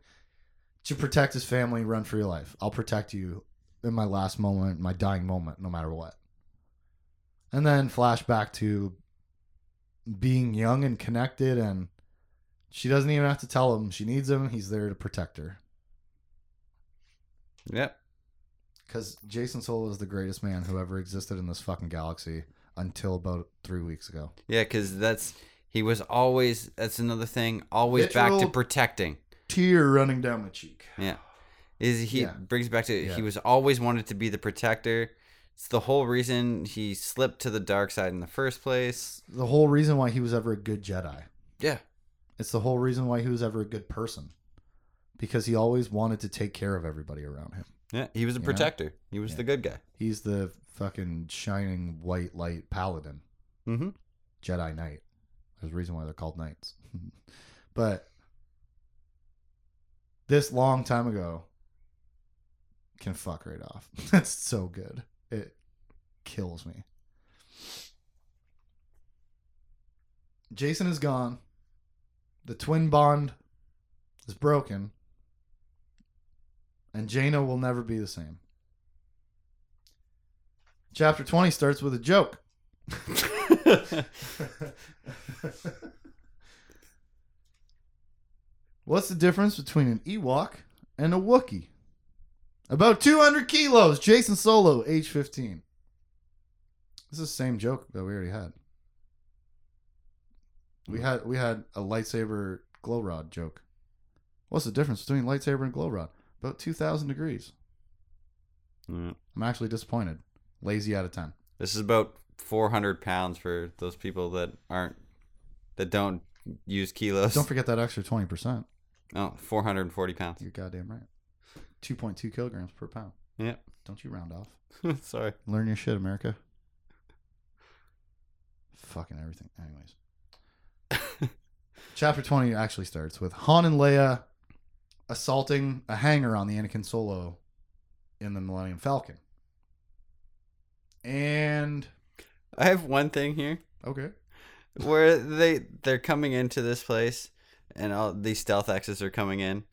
to protect his family, run for your life. I'll protect you in my last moment, my dying moment, no matter what. And then flash back to being young and connected and she doesn't even have to tell him she needs him. He's there to protect her. Yep. Because Jacen Solo is the greatest man who ever existed in this fucking galaxy until about three weeks ago. Yeah, because that's he was always. That's another thing. Always back to protecting. Tear running down my cheek. Yeah. Is he Yeah. brings back to Yeah. he was always wanted to be the protector. It's the whole reason he slipped to the dark side in the first place. The whole reason why he was ever a good Jedi. Yeah. It's the whole reason why he was ever a good person. Because he always wanted to take care of everybody around him. Yeah. He was a You know? protector. He was Yeah. the good guy. He's the fucking shining white light paladin, Mm-hmm. Jedi Knight. There's a reason why they're called knights. but this long time ago can fuck right off. That's so good. It kills me. Jacen is gone. The twin bond is broken. And Jaina will never be the same. Chapter 20 starts with a joke. What's the difference between an Ewok and a Wookiee? About 200 kilos. Jacen Solo, age 15. This is the same joke that we already had. We had we had a lightsaber glow rod joke. What's the difference between lightsaber and glow rod? About 2,000 degrees. Mm. I'm actually disappointed. Lazy out of 10. This is about 400 pounds for those people that aren't that don't use kilos. Don't forget that extra 20%. oh, 440 pounds. You're goddamn right. 2.2 kilograms per pound. Yeah. Don't you round off. Sorry. Learn your shit, America. Fucking everything. Anyways. Chapter 20 actually starts with Han and Leia assaulting a hangar on the Anakin Solo in the Millennium Falcon. And I have one thing here okay. where they they're coming into this place and all these stealth X's are coming in.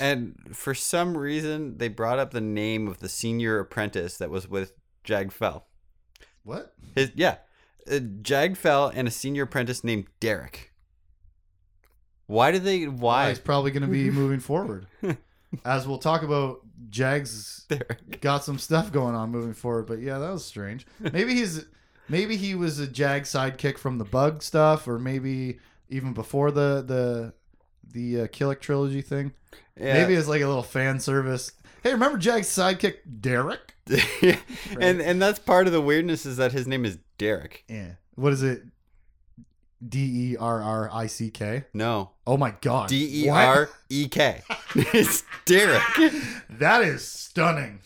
And for some reason they brought up the name of the senior apprentice that was with Jag Fell. What? His yeah. Uh, Jag Fell and a senior apprentice named Derek. Why did they why He's probably going to be moving forward. As we'll talk about, Jags Derek? got some stuff going on moving forward. But yeah, that was strange. Maybe he's maybe he was a Jag sidekick from the Bug stuff, or maybe even before the the the uh, Killick trilogy thing. Yeah. Maybe it's like a little fan service. Hey, remember Jag's sidekick Derek? and and that's part of the weirdness is that his name is Derek. Yeah. What is it? D E R R I C K. No, Oh my god. D E R E K. It's Derek. That is stunning.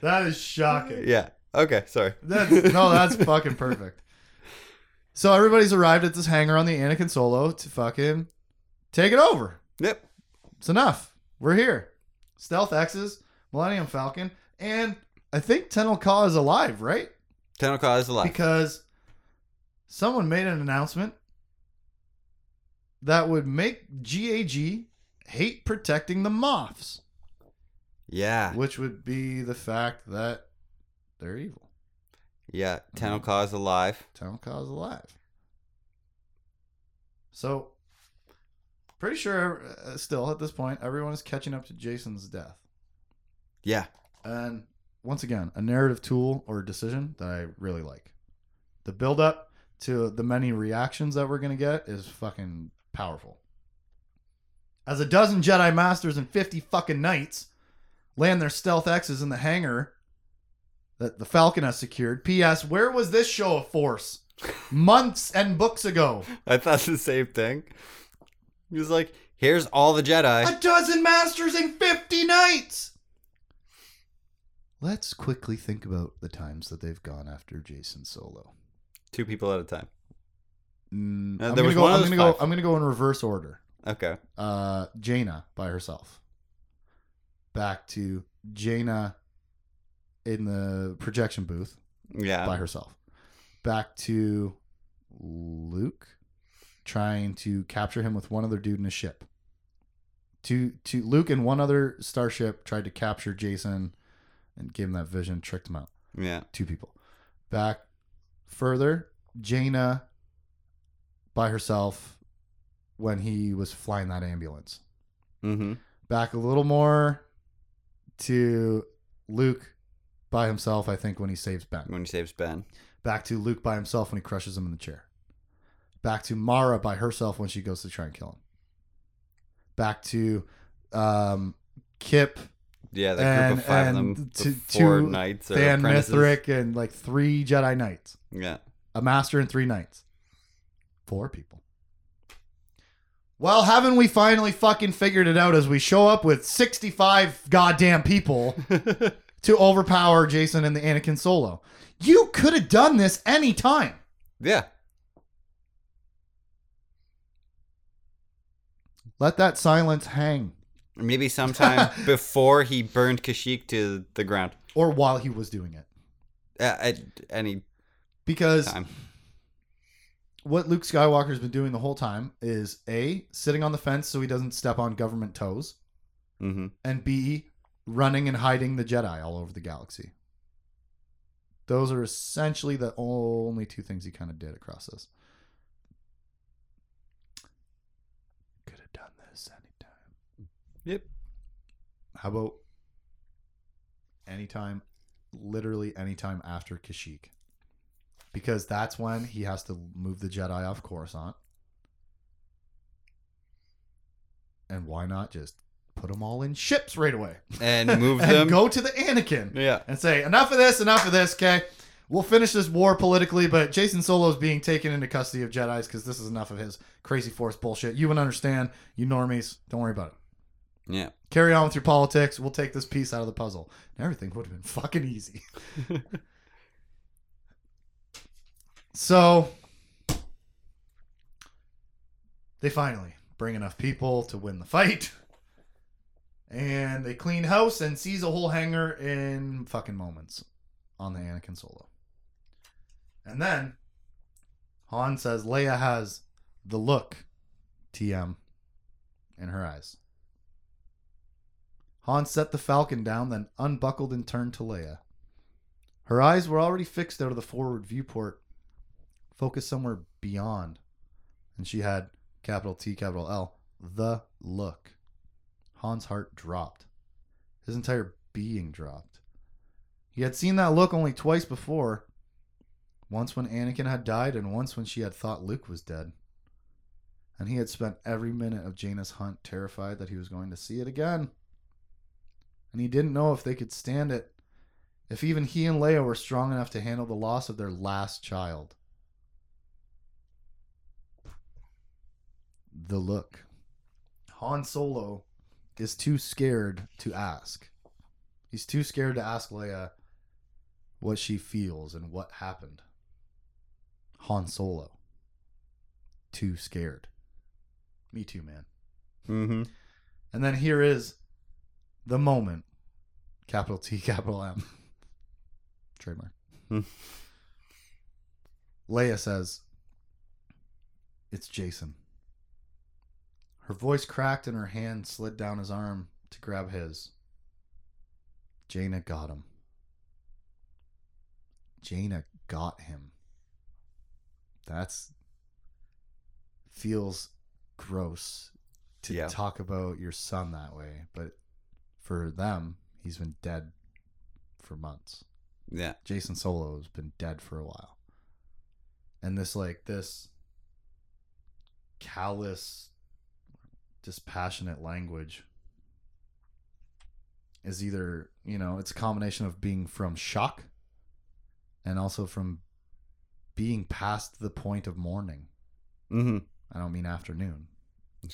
That is shocking. Yeah. Okay. Sorry. That's no, that's fucking perfect. So everybody's arrived at this hangar on the Anakin Solo to fucking take it over. Yep. It's enough. We're here. Stealth X's, Millennium Falcon, and I think Tenel Ka is alive, right? Tenel is alive. Because someone made an announcement that would make Jag hate protecting the Moffs, Yeah. which would be the fact that they're evil. Yeah. Tenel is alive. Tenel Ka is alive. So, pretty sure uh, still at this point, everyone is catching up to Jacen's death. Yeah. And once again, a narrative tool or decision that I really like. The build up to the many reactions that we're going to get is fucking powerful. As a dozen Jedi Masters and 50 fucking Knights land their stealth X's in the hangar that the Falcon has secured. P.S. Where was this show of force? Months and books ago. I thought the same thing. He was like, "Here's all the Jedi." A dozen Masters and 50 Knights! Let's quickly think about the times that they've gone after Jacen Solo. Two people at a time. Mm, Uh, I'm there gonna was go. one of I'm those gonna go. five. I'm gonna go in reverse order. Okay. Uh, Jaina by herself. Back to Jaina in the projection booth Yeah. by herself. Back to Luke trying to capture him with one other dude in a ship. To to Luke and one other starship tried to capture Jacen and gave him that vision, tricked him out. Yeah. Two people. Back further, Jaina by herself when he was flying that ambulance. Mm-hmm. Back a little more to Luke by himself, I think, when he saves Ben. When he saves Ben. Back to Luke by himself when he crushes him in the chair. Back to Mara by herself when she goes to try and kill him. Back to um, Kyp, Yeah, that group of And- five of and them. to- the four to knights Than. Mithric, and like three Jedi Knights. Yeah. A master and three knights. Four people. Well, haven't we finally fucking figured it out as we show up with 65 goddamn people to overpower Jacen and the Anakin Solo? You could have done this any time. yeah. Let that silence hang. Maybe sometime before he burned Kashyyyk to the ground. Or while he was doing it. Uh, at any Because time. what Luke Skywalker's been doing the whole time is A, sitting on the fence so he doesn't step on government toes, Mm-hmm. and B, running and hiding the Jedi all over the galaxy. Those are essentially the only two things he kind of did across this. Could have done this anytime. Yep. How about anytime, literally anytime after Kashyyyk? Because that's when he has to move the Jedi off Coruscant. And why not just put them all in ships right away? And move and them. go to the Anakin Yeah. and say, enough of this, enough of this, okay? We'll finish this war politically, but Jacen Solo's being taken into custody of Jedi's because this is enough of his crazy force bullshit. You wouldn't understand, you normies. Don't worry about it. Yeah. Carry on with your politics. We'll take this piece out of the puzzle. And everything would have been fucking easy. so they finally bring enough people to win the fight. And they clean house and seize a whole hangar in fucking moments on the Anakin Solo. And then Han says Leia has the look TM in her eyes. Han set the Falcon down, then unbuckled and turned to Leia. Her eyes were already fixed out of the forward viewport, focused somewhere beyond, and she had capital T, capital L, the look. Han's heart dropped. His entire being dropped. He had seen that look only twice before. Once when Anakin had died, and once when she had thought Luke was dead. And he had spent every minute of Jaina's hunt terrified that he was going to see it again. And he didn't know if they could stand it, if even he and Leia were strong enough to handle the loss of their last child. The look. Han Solo is too scared to ask. He's too scared to ask Leia what she feels and what happened. Han Solo. Too scared. Me too, man. Mm-hmm. And then here is the moment. Capital T, capital M. Trademark. Hmm. Leia says, It's Jacen. Her voice cracked and her hand slid down his arm to grab his. Jaina got him. Jaina got him. That's feels gross to Yeah. talk about your son that way, but for them, he's been dead for months. Yeah. Jacen Solo has been dead for a while. And this like this callous dispassionate language is either, you know, it's a combination of being from shock and also from being past the point of mourning. Mm-hmm. I don't mean afternoon.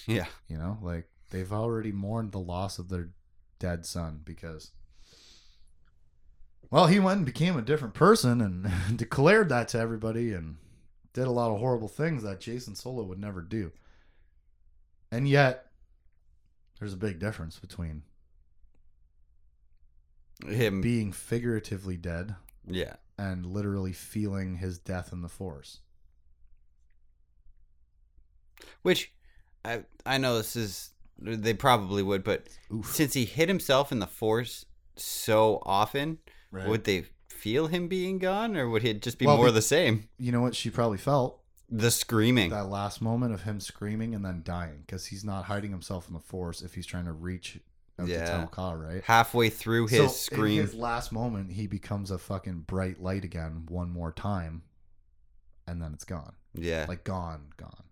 Yeah. You know, like they've already mourned the loss of their dead son because, well, he went and became a different person and declared that to everybody. And did a lot of horrible things that Jacen Solo would never do. And yet, there's a big difference between Him. being figuratively dead yeah. and literally feeling his death in the Force. Which I I know this is they probably would, but Oof. since he hit himself in the force so often, Right. would they feel him being gone, or would it just be Well, more be- the same? you know what she probably felt? The screaming. That last moment of him screaming and then dying because he's not hiding himself in the Force if he's trying to reach out Yeah. to Ka, right? Halfway through his so scream. His last moment, he becomes a fucking bright light again one more time, and then it's gone. yeah. Like gone, gone.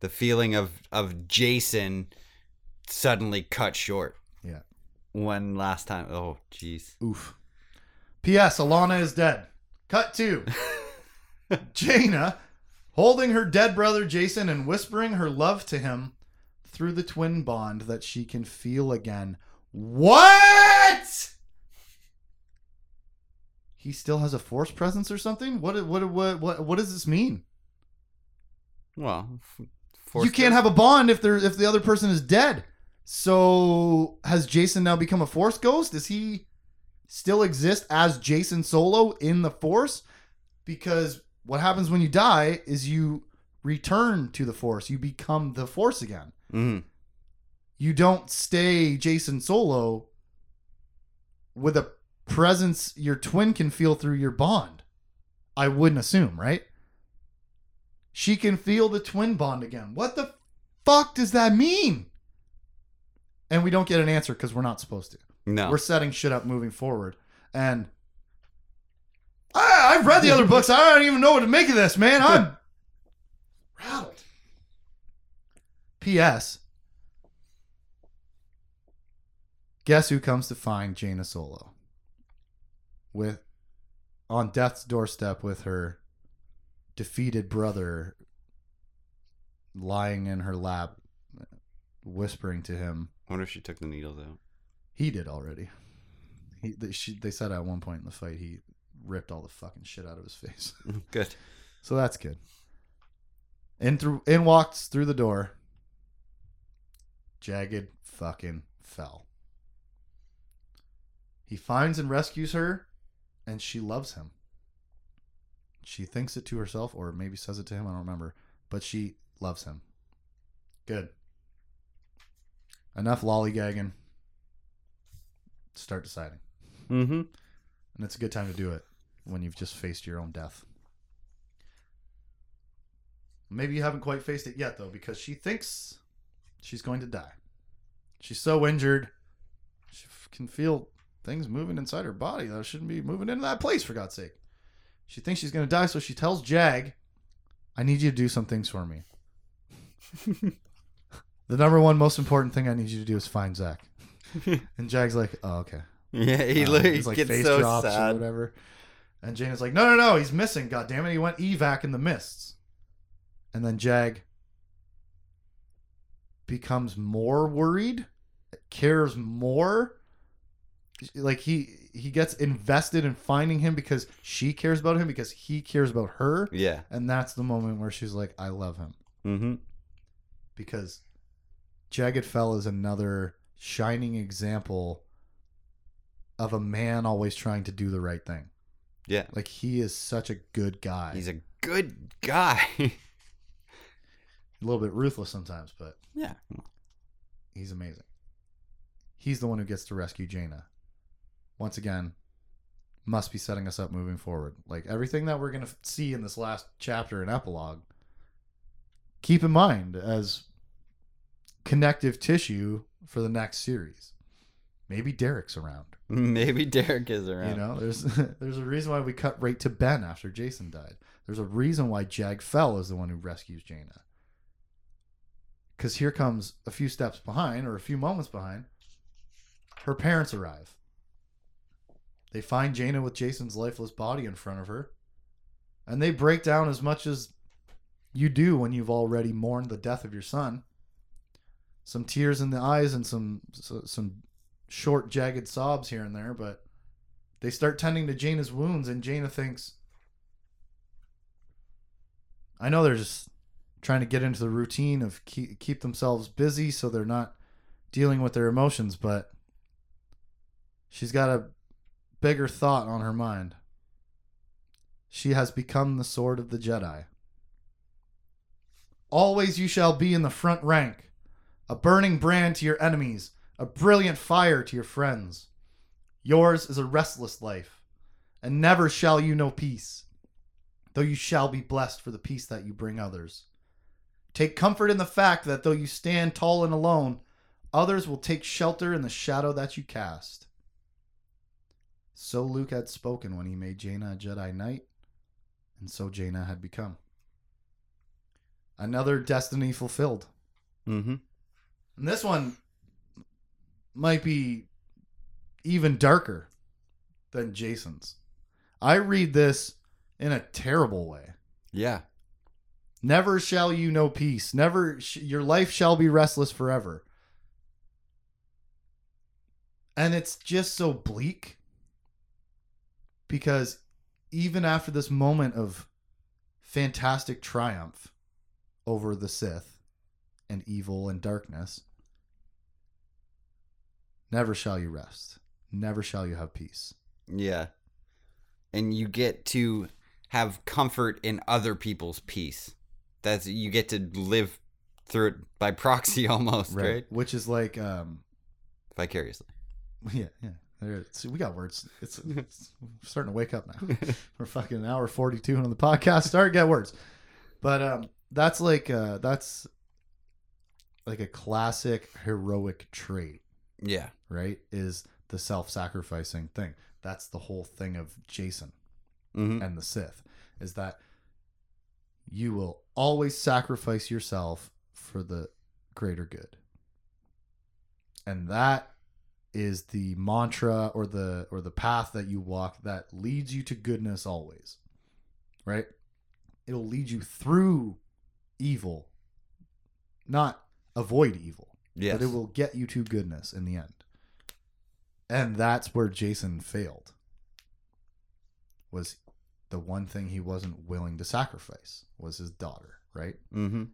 the feeling of of Jacen suddenly cut short. Yeah. One last time. Oh, jeez. Oof. P.S. Allana is dead. Cut two. Jaina holding her dead brother Jacen and whispering her love to him through the twin bond that she can feel again. What? He still has a force presence or something? What what what what, what does this mean? Well, f- you can't have a bond if there if the other person is dead. So has Jacen now become a force ghost? Does he still exist as Jacen Solo in the force? Because what happens when you die is you return to the force. You become the force again. Mhm. You don't stay Jacen Solo with a presence your twin can feel through your bond. I wouldn't assume, right? She can feel the twin bond again. What the fuck does that mean? And we don't get an answer because we're not supposed to. No. We're setting shit up moving forward. And I, I've read the other books. I don't even know what to make of this, man. I'm rattled. P.S. Guess who comes to find Jaina Solo? With on death's doorstep with her defeated brother lying in her lap, whispering to him. I wonder if she took the needles out. He did already. He they, she, they said at one point in the fight he ripped all the fucking shit out of his face. Good. so that's good. In through in walks through the door. Jagged fucking Fel. He finds and rescues her, and she loves him. She thinks it to herself, or maybe says it to him. I don't remember, but she loves him. Good. Enough lollygagging. Start deciding. Mm-hmm. And it's a good time to do it when you've just faced your own death. Maybe you haven't quite faced it yet, though, because she thinks she's going to die. She's so injured. She can feel things moving inside her body that shouldn't be moving into that place, for God's sake. She thinks she's going to die, so she tells Jag, I need you to do some things for me. the number one most important thing I need you to do is find Zekk. and Jag's like, oh, okay. Yeah, he Um, his, like, gets face so drops or whatever. And Jane is like, no, no, no, he's missing. God damn it, he went evac in the mists. And then Jag becomes more worried, cares more. Like he he gets invested in finding him because she cares about him because he cares about her, Yeah. and that's the moment where she's like, I love him Mm-hmm. because Jagged Fel is another shining example of a man always trying to do the right thing. Yeah. Like he is such a good guy. He's a good guy. a little bit ruthless sometimes, but yeah. he's amazing. He's the one who gets to rescue Jaina. Once again, must be setting us up moving forward. Like everything that we're going to see in this last chapter and epilogue, keep in mind as connective tissue for the next series. Maybe Derek's around. Maybe Derek is around. You know, there's there's a reason why we cut right to Ben after Jacen died. There's a reason why Jag Fel is the one who rescues Jaina. Because here comes a few steps behind, or a few moments behind. Her parents arrive. They find Jaina with Jacen's lifeless body in front of her, and they break down as much as you do when you've already mourned the death of your son. Some tears in the eyes and some some short, jagged sobs here and there, but they start tending to Jaina's wounds, and Jaina thinks, I know they're just trying to get into the routine of keep, keep themselves busy so they're not dealing with their emotions, but she's got a bigger thought on her mind. She has become the sword of the Jedi. Always you shall be in the front rank, a burning brand to your enemies, a brilliant fire to your friends. Yours is a restless life, and never shall you know peace, though you shall be blessed for the peace that you bring others. Take comfort in the fact that though you stand tall and alone, others will take shelter in the shadow that you cast. So Luke had spoken when he made Jaina a Jedi Knight, and so Jaina had become. Another destiny fulfilled. Mm-hmm. And this one might be even darker than Jacen's. I read this in a terrible way. Yeah. Never shall you know peace. Never sh- your life shall be restless forever. And it's just so bleak because even after this moment of fantastic triumph over the Sith and evil and darkness, never shall you rest. Never shall you have peace. Yeah. And you get to have comfort in other people's peace. That's you get to live through it by proxy almost, right? Which is like um Vicariously. Yeah, yeah. See, we got words. It's, it's starting to wake up now. We're fucking an hour forty two on the podcast. Start get words, but um, that's like uh, that's like a classic heroic trait, Yeah. right? Is the self sacrificing thing. That's the whole thing of Jacen Mm-hmm. and the Sith is that you will always sacrifice yourself for the greater good. And that is the mantra or the or the path that you walk that leads you to goodness always. Right? It'll lead you through evil. Not avoid evil, Yes. but it will get you to goodness in the end. And that's where Jacen failed. Was the one thing he wasn't willing to sacrifice was his daughter, right? Mm-hmm.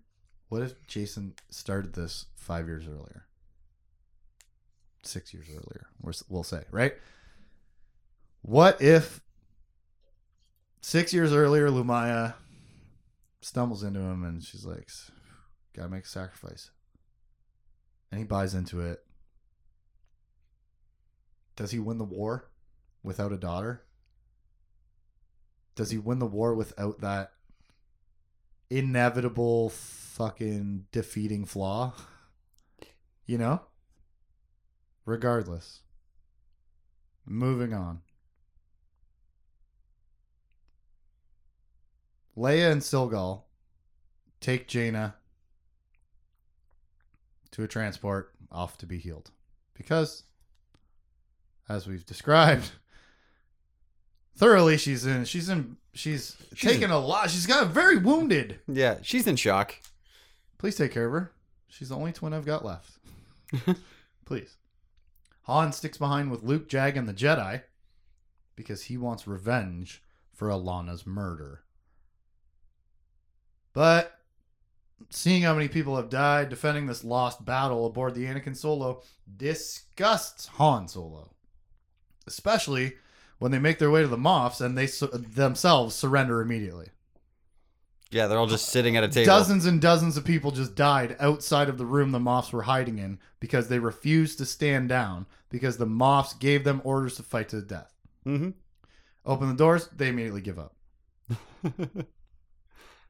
What if Jacen started this five years earlier? Six years earlier, we'll say, right? What if six years earlier, Lumiya stumbles into him and she's like, gotta make a sacrifice. And he buys into it. Does he win the war without a daughter? Does he win the war without that inevitable fucking defeating flaw? You know? Regardless. Moving on. Leia and Cilghal take Jaina to a transport off to be healed. Because, as we've described thoroughly, she's in she's in she's, She's taken a lot. She's got very wounded. Yeah, she's in shock. Please take care of her. She's the only twin I've got left. Please. Han sticks behind with Luke, Jag, and the Jedi because he wants revenge for Allana's murder. But seeing how many people have died defending this lost battle aboard the Anakin Solo disgusts Han Solo. Especially when they make their way to the Moffs and they su- themselves surrender immediately. Yeah, they're all just sitting at a table. Dozens and dozens of people just died outside of the room the Moffs were hiding in because they refused to stand down because the Moffs gave them orders to fight to the death. Mm-hmm. Open the doors, they immediately give up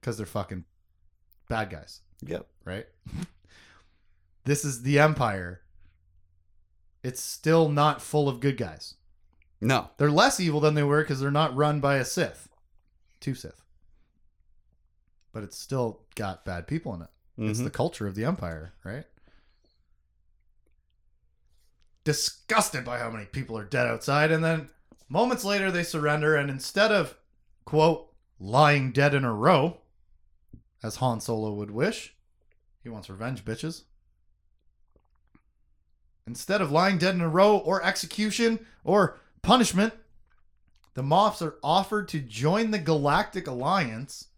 because they're fucking bad guys, yep. right? this is the Empire. It's still not full of good guys. No. They're less evil than they were because they're not run by a Sith, two Sith. But it's still got bad people in it. It's Mhm. the culture of the empire, right? Disgusted by how many people are dead outside, and then moments later they surrender, and instead of quote lying dead in a row, as Han Solo would wish, he wants revenge, bitches. Instead of lying dead in a row or execution or punishment, the Moffs are offered to join the Galactic Alliance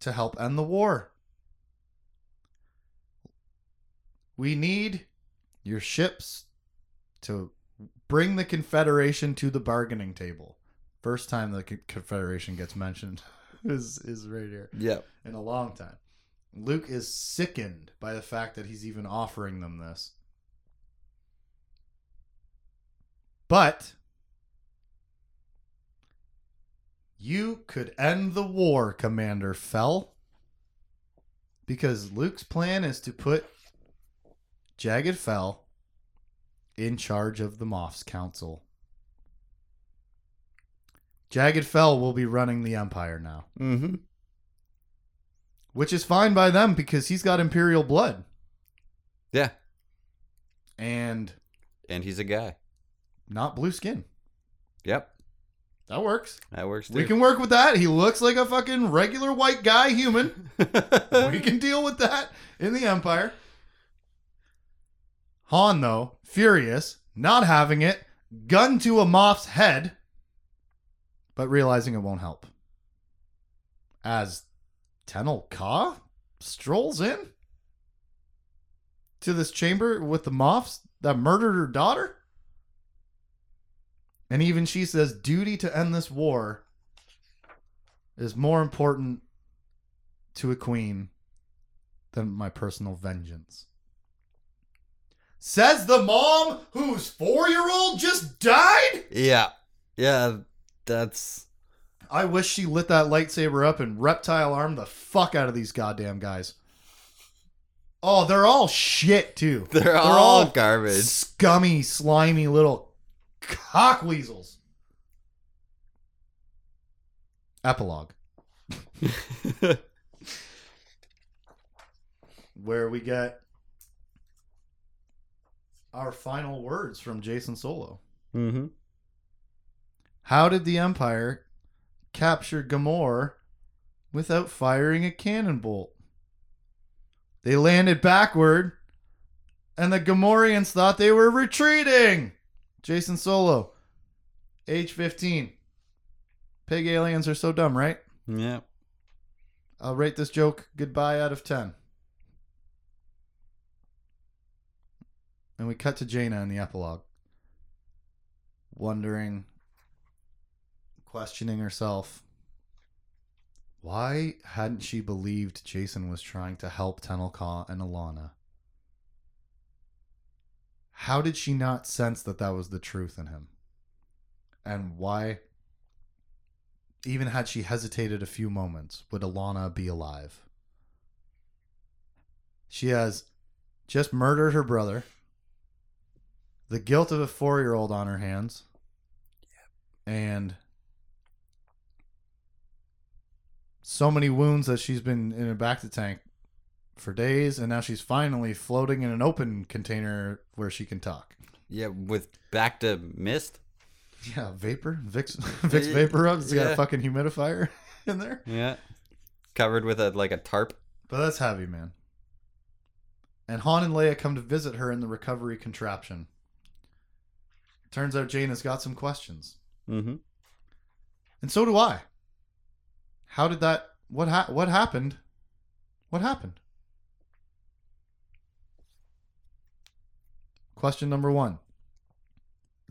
to help end the war. We need your ships to bring the Confederation to the bargaining table. First time the Confederation gets mentioned is is right here Yep. In a long time. Luke is sickened by the fact that he's even offering them this. But you could end the war, Commander Fel. Because Luke's plan is to put Jagged Fel in charge of the Moff's Council. Jagged Fel will be running the Empire now. Mm-hmm. Which is fine by them because he's got Imperial blood. Yeah. And And he's a guy. not blue skin. Yep. That works. That works too. We can work with that. He looks like a fucking regular white guy human. we can deal with that in the Empire. Han, though, furious, not having it, gun to a Moff's head, but realizing it won't help. As Tenel Ka strolls in to this chamber with the Moffs that murdered her daughter. And even she says, duty to end this war is more important to a queen than my personal vengeance. Says the mom whose four year old just died? yeah. Yeah. That's I wish she lit that lightsaber up and reptile arm the fuck out of these goddamn guys. Oh, they're all shit too. they're, all, all garbage. Scummy, slimy little cockweasels. Epilogue. where we get our final words from Jacen Solo. mm-hmm. How did the Empire capture Gamorr without firing a cannon bolt? They landed backward, and the Gamorreans thought they were retreating. Jacen Solo, age 15. Pig aliens are so dumb, right? Yeah. I'll rate this joke goodbye out of 10. And we cut to Jaina in the epilogue, wondering, questioning herself. Why hadn't she believed Jacen was trying to help Tenel Ka and Allana? How did she not sense that that was the truth in him? And why, even had she hesitated a few moments, would Allana be alive? She has just murdered her brother, the guilt of a four year old on her hands, and so many wounds that she's been in a bacta tank for days, and now she's finally floating in an open container where she can talk. Yeah. With bacta mist. Yeah, vapor, Vicks, Vicks vapor up. It's got a fucking humidifier in there. Yeah. Covered with a like a tarp. But that's heavy, man. And Han and Leia come to visit her in the recovery contraption. Turns out Jane has got some questions, Mm-hmm. and so do I. How did that? What ha- What happened? What happened? Question number one.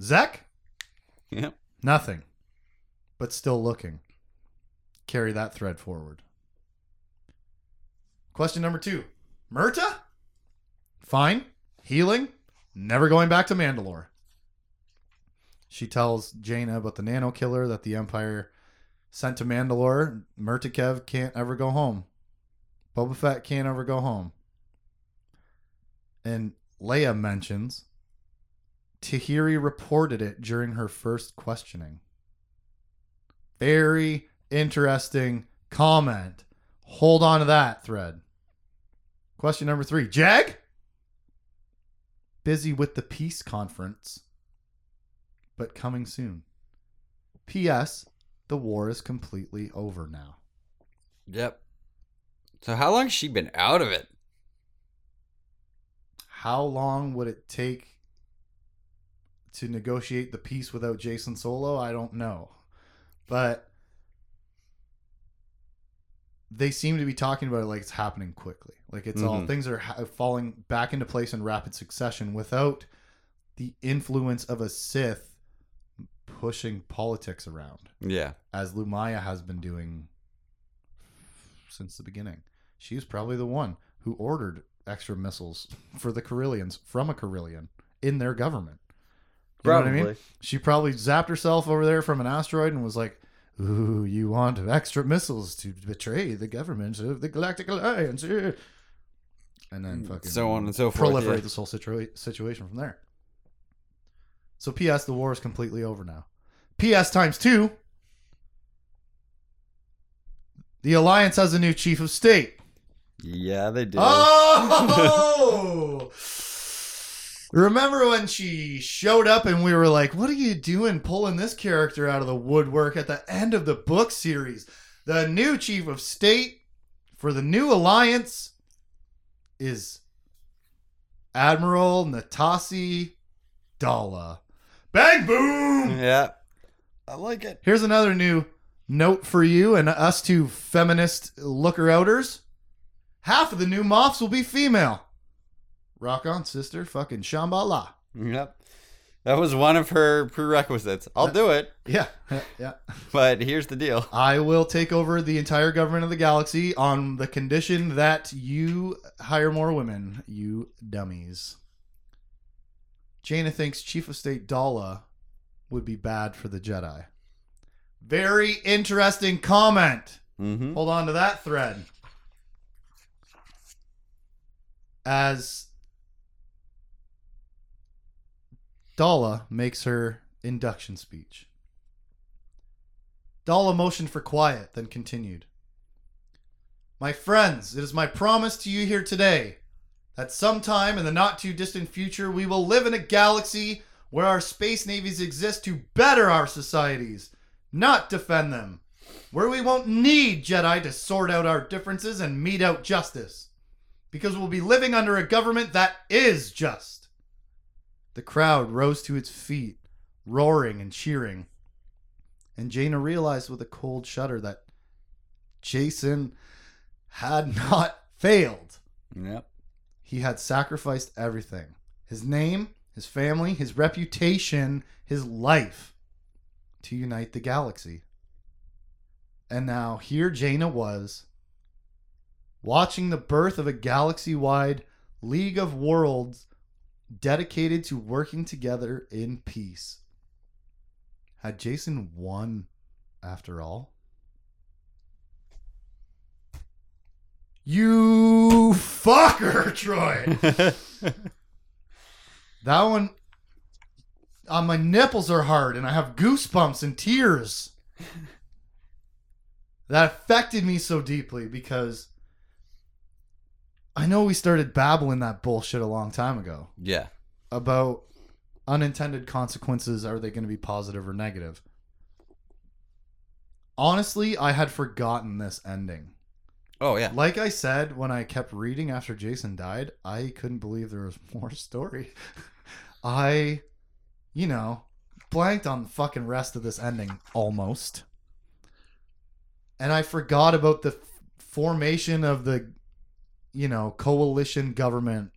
Zekk, Yeah. nothing, but still looking. Carry that thread forward. Question number two. Mirta? Fine. Healing. Never going back to Mandalore. She tells Jaina about the nano killer that the Empire sent to Mandalore. Mirta Gev can't ever go home. Boba Fett can't ever go home. And Leia mentions Tahiri reported it during her first questioning. Very interesting comment. Hold on to that thread. Question number three Jag? Busy with the peace conference, but coming soon. P.S. The war is completely over now. Yep. So how long has she been out of it? How long would it take to negotiate the peace without Jacen Solo? I don't know. But they seem to be talking about it like it's happening quickly. Like it's all Mhm. things are ha- falling back into place in rapid succession without the influence of a Sith pushing politics around, Yeah. as Lumiya has been doing since the beginning. She's probably the one who ordered extra missiles for the Corellians from a Corellian in their government. You know what I mean? She probably zapped herself over there from an asteroid and was like, Ooh, you want extra missiles to betray the government of the Galactic Alliance. eh." And then fucking So on and so forth. proliferate yeah. this whole situa- situation from there. So, P.S. The war is completely over now. P.S. times two. The Alliance has a new chief of state. Yeah, they do. Oh! Remember when she showed up and we were like, what are you doing pulling this character out of the woodwork at the end of the book series? The new chief of state for the new alliance is Admiral Natasi Daala. Bang boom! Yeah. I like it. Here's another new note for you and us two feminist looker outers. Half of the new Moffs will be female. Rock on, sister. Fucking Shambhala. Yep. That was one of her prerequisites. I'll do it, Yeah, yeah. but here's the deal. I will take over the entire government of the galaxy on the condition that you hire more women, you dummies. Jaina thinks Chief of State Daala would be bad for the Jedi. Very interesting comment. Mm-hmm. Hold on to that thread. As Daala makes her induction speech. Daala motioned for quiet, then continued. My friends, it is my promise to you here today that sometime in the not too distant future we will live in a galaxy where our space navies exist to better our societies, not defend them where we won't need Jedi to sort out our differences and mete out justice, because we'll be living under a government that is just. The crowd rose to its feet, roaring and cheering, and Jaina realized with a cold shudder that Jacen had not failed. Yep. He had sacrificed everything his name, his family, his reputation, his life to unite the galaxy. And now here Jaina was, watching the birth of a galaxy wide League of Worlds dedicated to working together in peace. Had Jacen won after all? You fucker, Troy! That one, uh, my nipples are hard and I have goosebumps and tears. that affected me so deeply because I know we started babbling that bullshit a long time ago yeah. about unintended consequences. Are they going to be positive or negative? Honestly, I had forgotten this ending. Oh yeah. Like I said, when I kept reading after Jacen died, I couldn't believe there was more story. I, you know, blanked on the fucking rest of this ending almost. And I forgot about the formation of the, you know, coalition government.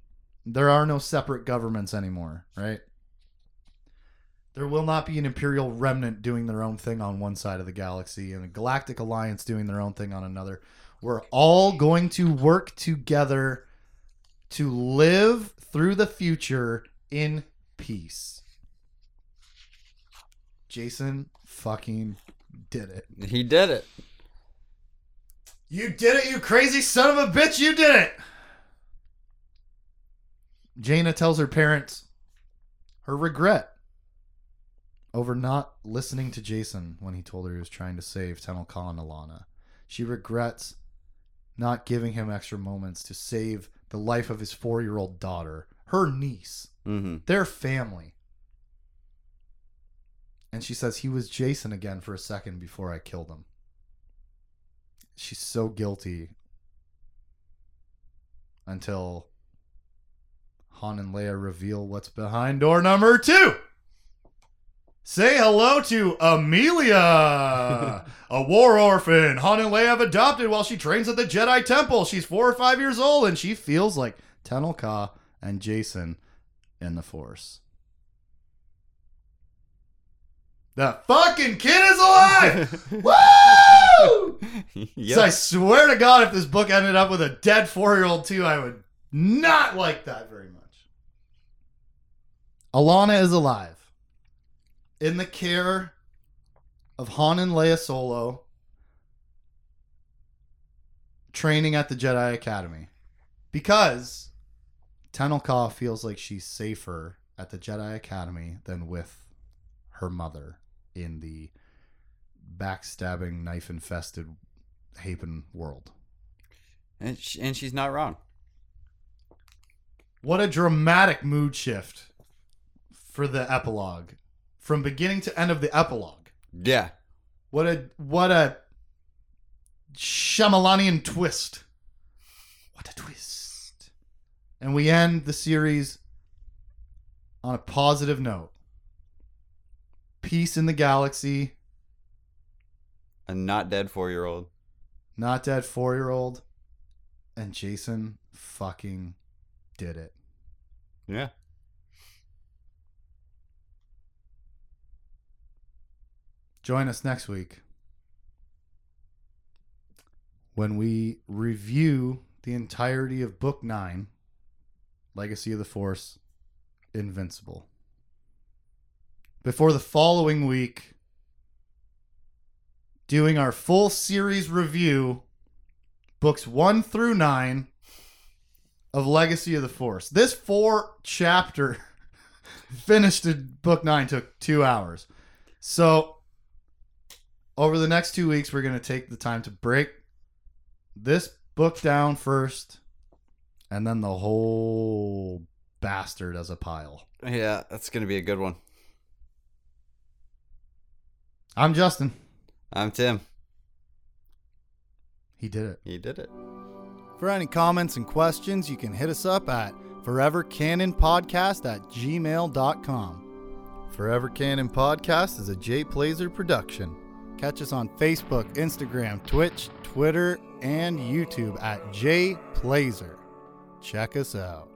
There are no separate governments anymore, right? There will not be an Imperial remnant doing their own thing on one side of the galaxy and a Galactic Alliance doing their own thing on another. We're all going to work together to live through the future in peace. Jacen fucking did it. He did it. You did it, you crazy son of a bitch, you did it. Jaina tells her parents her regret over not listening to Jacen when he told her he was trying to save Tenel Ka and Allana. She regrets not giving him extra moments to save the life of his four year old daughter, her niece, Mm-hmm. their family. And she says he was Jacen again for a second before I killed him. She's so guilty until Han and Leia reveal what's behind door number two. Say hello to Amelia, a war orphan Han and Leia have adopted while she trains at the Jedi Temple. She's four or five years old and she feels like Tenel Ka and Jacen in the Force. The fucking kid is alive! Woo! Yep. So I swear to God, if this book ended up with a dead four year old too, I would not like that very much. Allana is alive. In the care of Han and Leia Solo, training at the Jedi Academy. Because Tenel Ka feels like she's safer at the Jedi Academy than with her mother in the backstabbing, knife infested Haven world. and, sh- and she's not wrong. What a dramatic mood shift for the epilogue. From beginning to end of the epilogue. Yeah. What a what a Shyamalanian twist. What a twist. And we end the series on a positive note. Peace in the galaxy, A not dead four year old. not dead 4-year-old, and Jacen fucking did it. Yeah. Join us next week when we review the entirety of Book 9, Legacy of the Force, Invincible. Before the following week, doing our full series review, books 1 through 9 of Legacy of the Force. This four chapter finished in Book 9 took two hours. So, over the next two weeks, we're going to take the time to break this book down first, and then the whole bastard as a pile. Yeah, that's going to be a good one. I'm Justin. I'm Tim. He did it. He did it. For any comments and questions, you can hit us up at forevercanonpodcast at gmail.com. Forever Canon Podcast is a Jay Plazer production. Catch us on Facebook, Instagram, Twitch, Twitter, and YouTube at Jay Plazer. Check us out.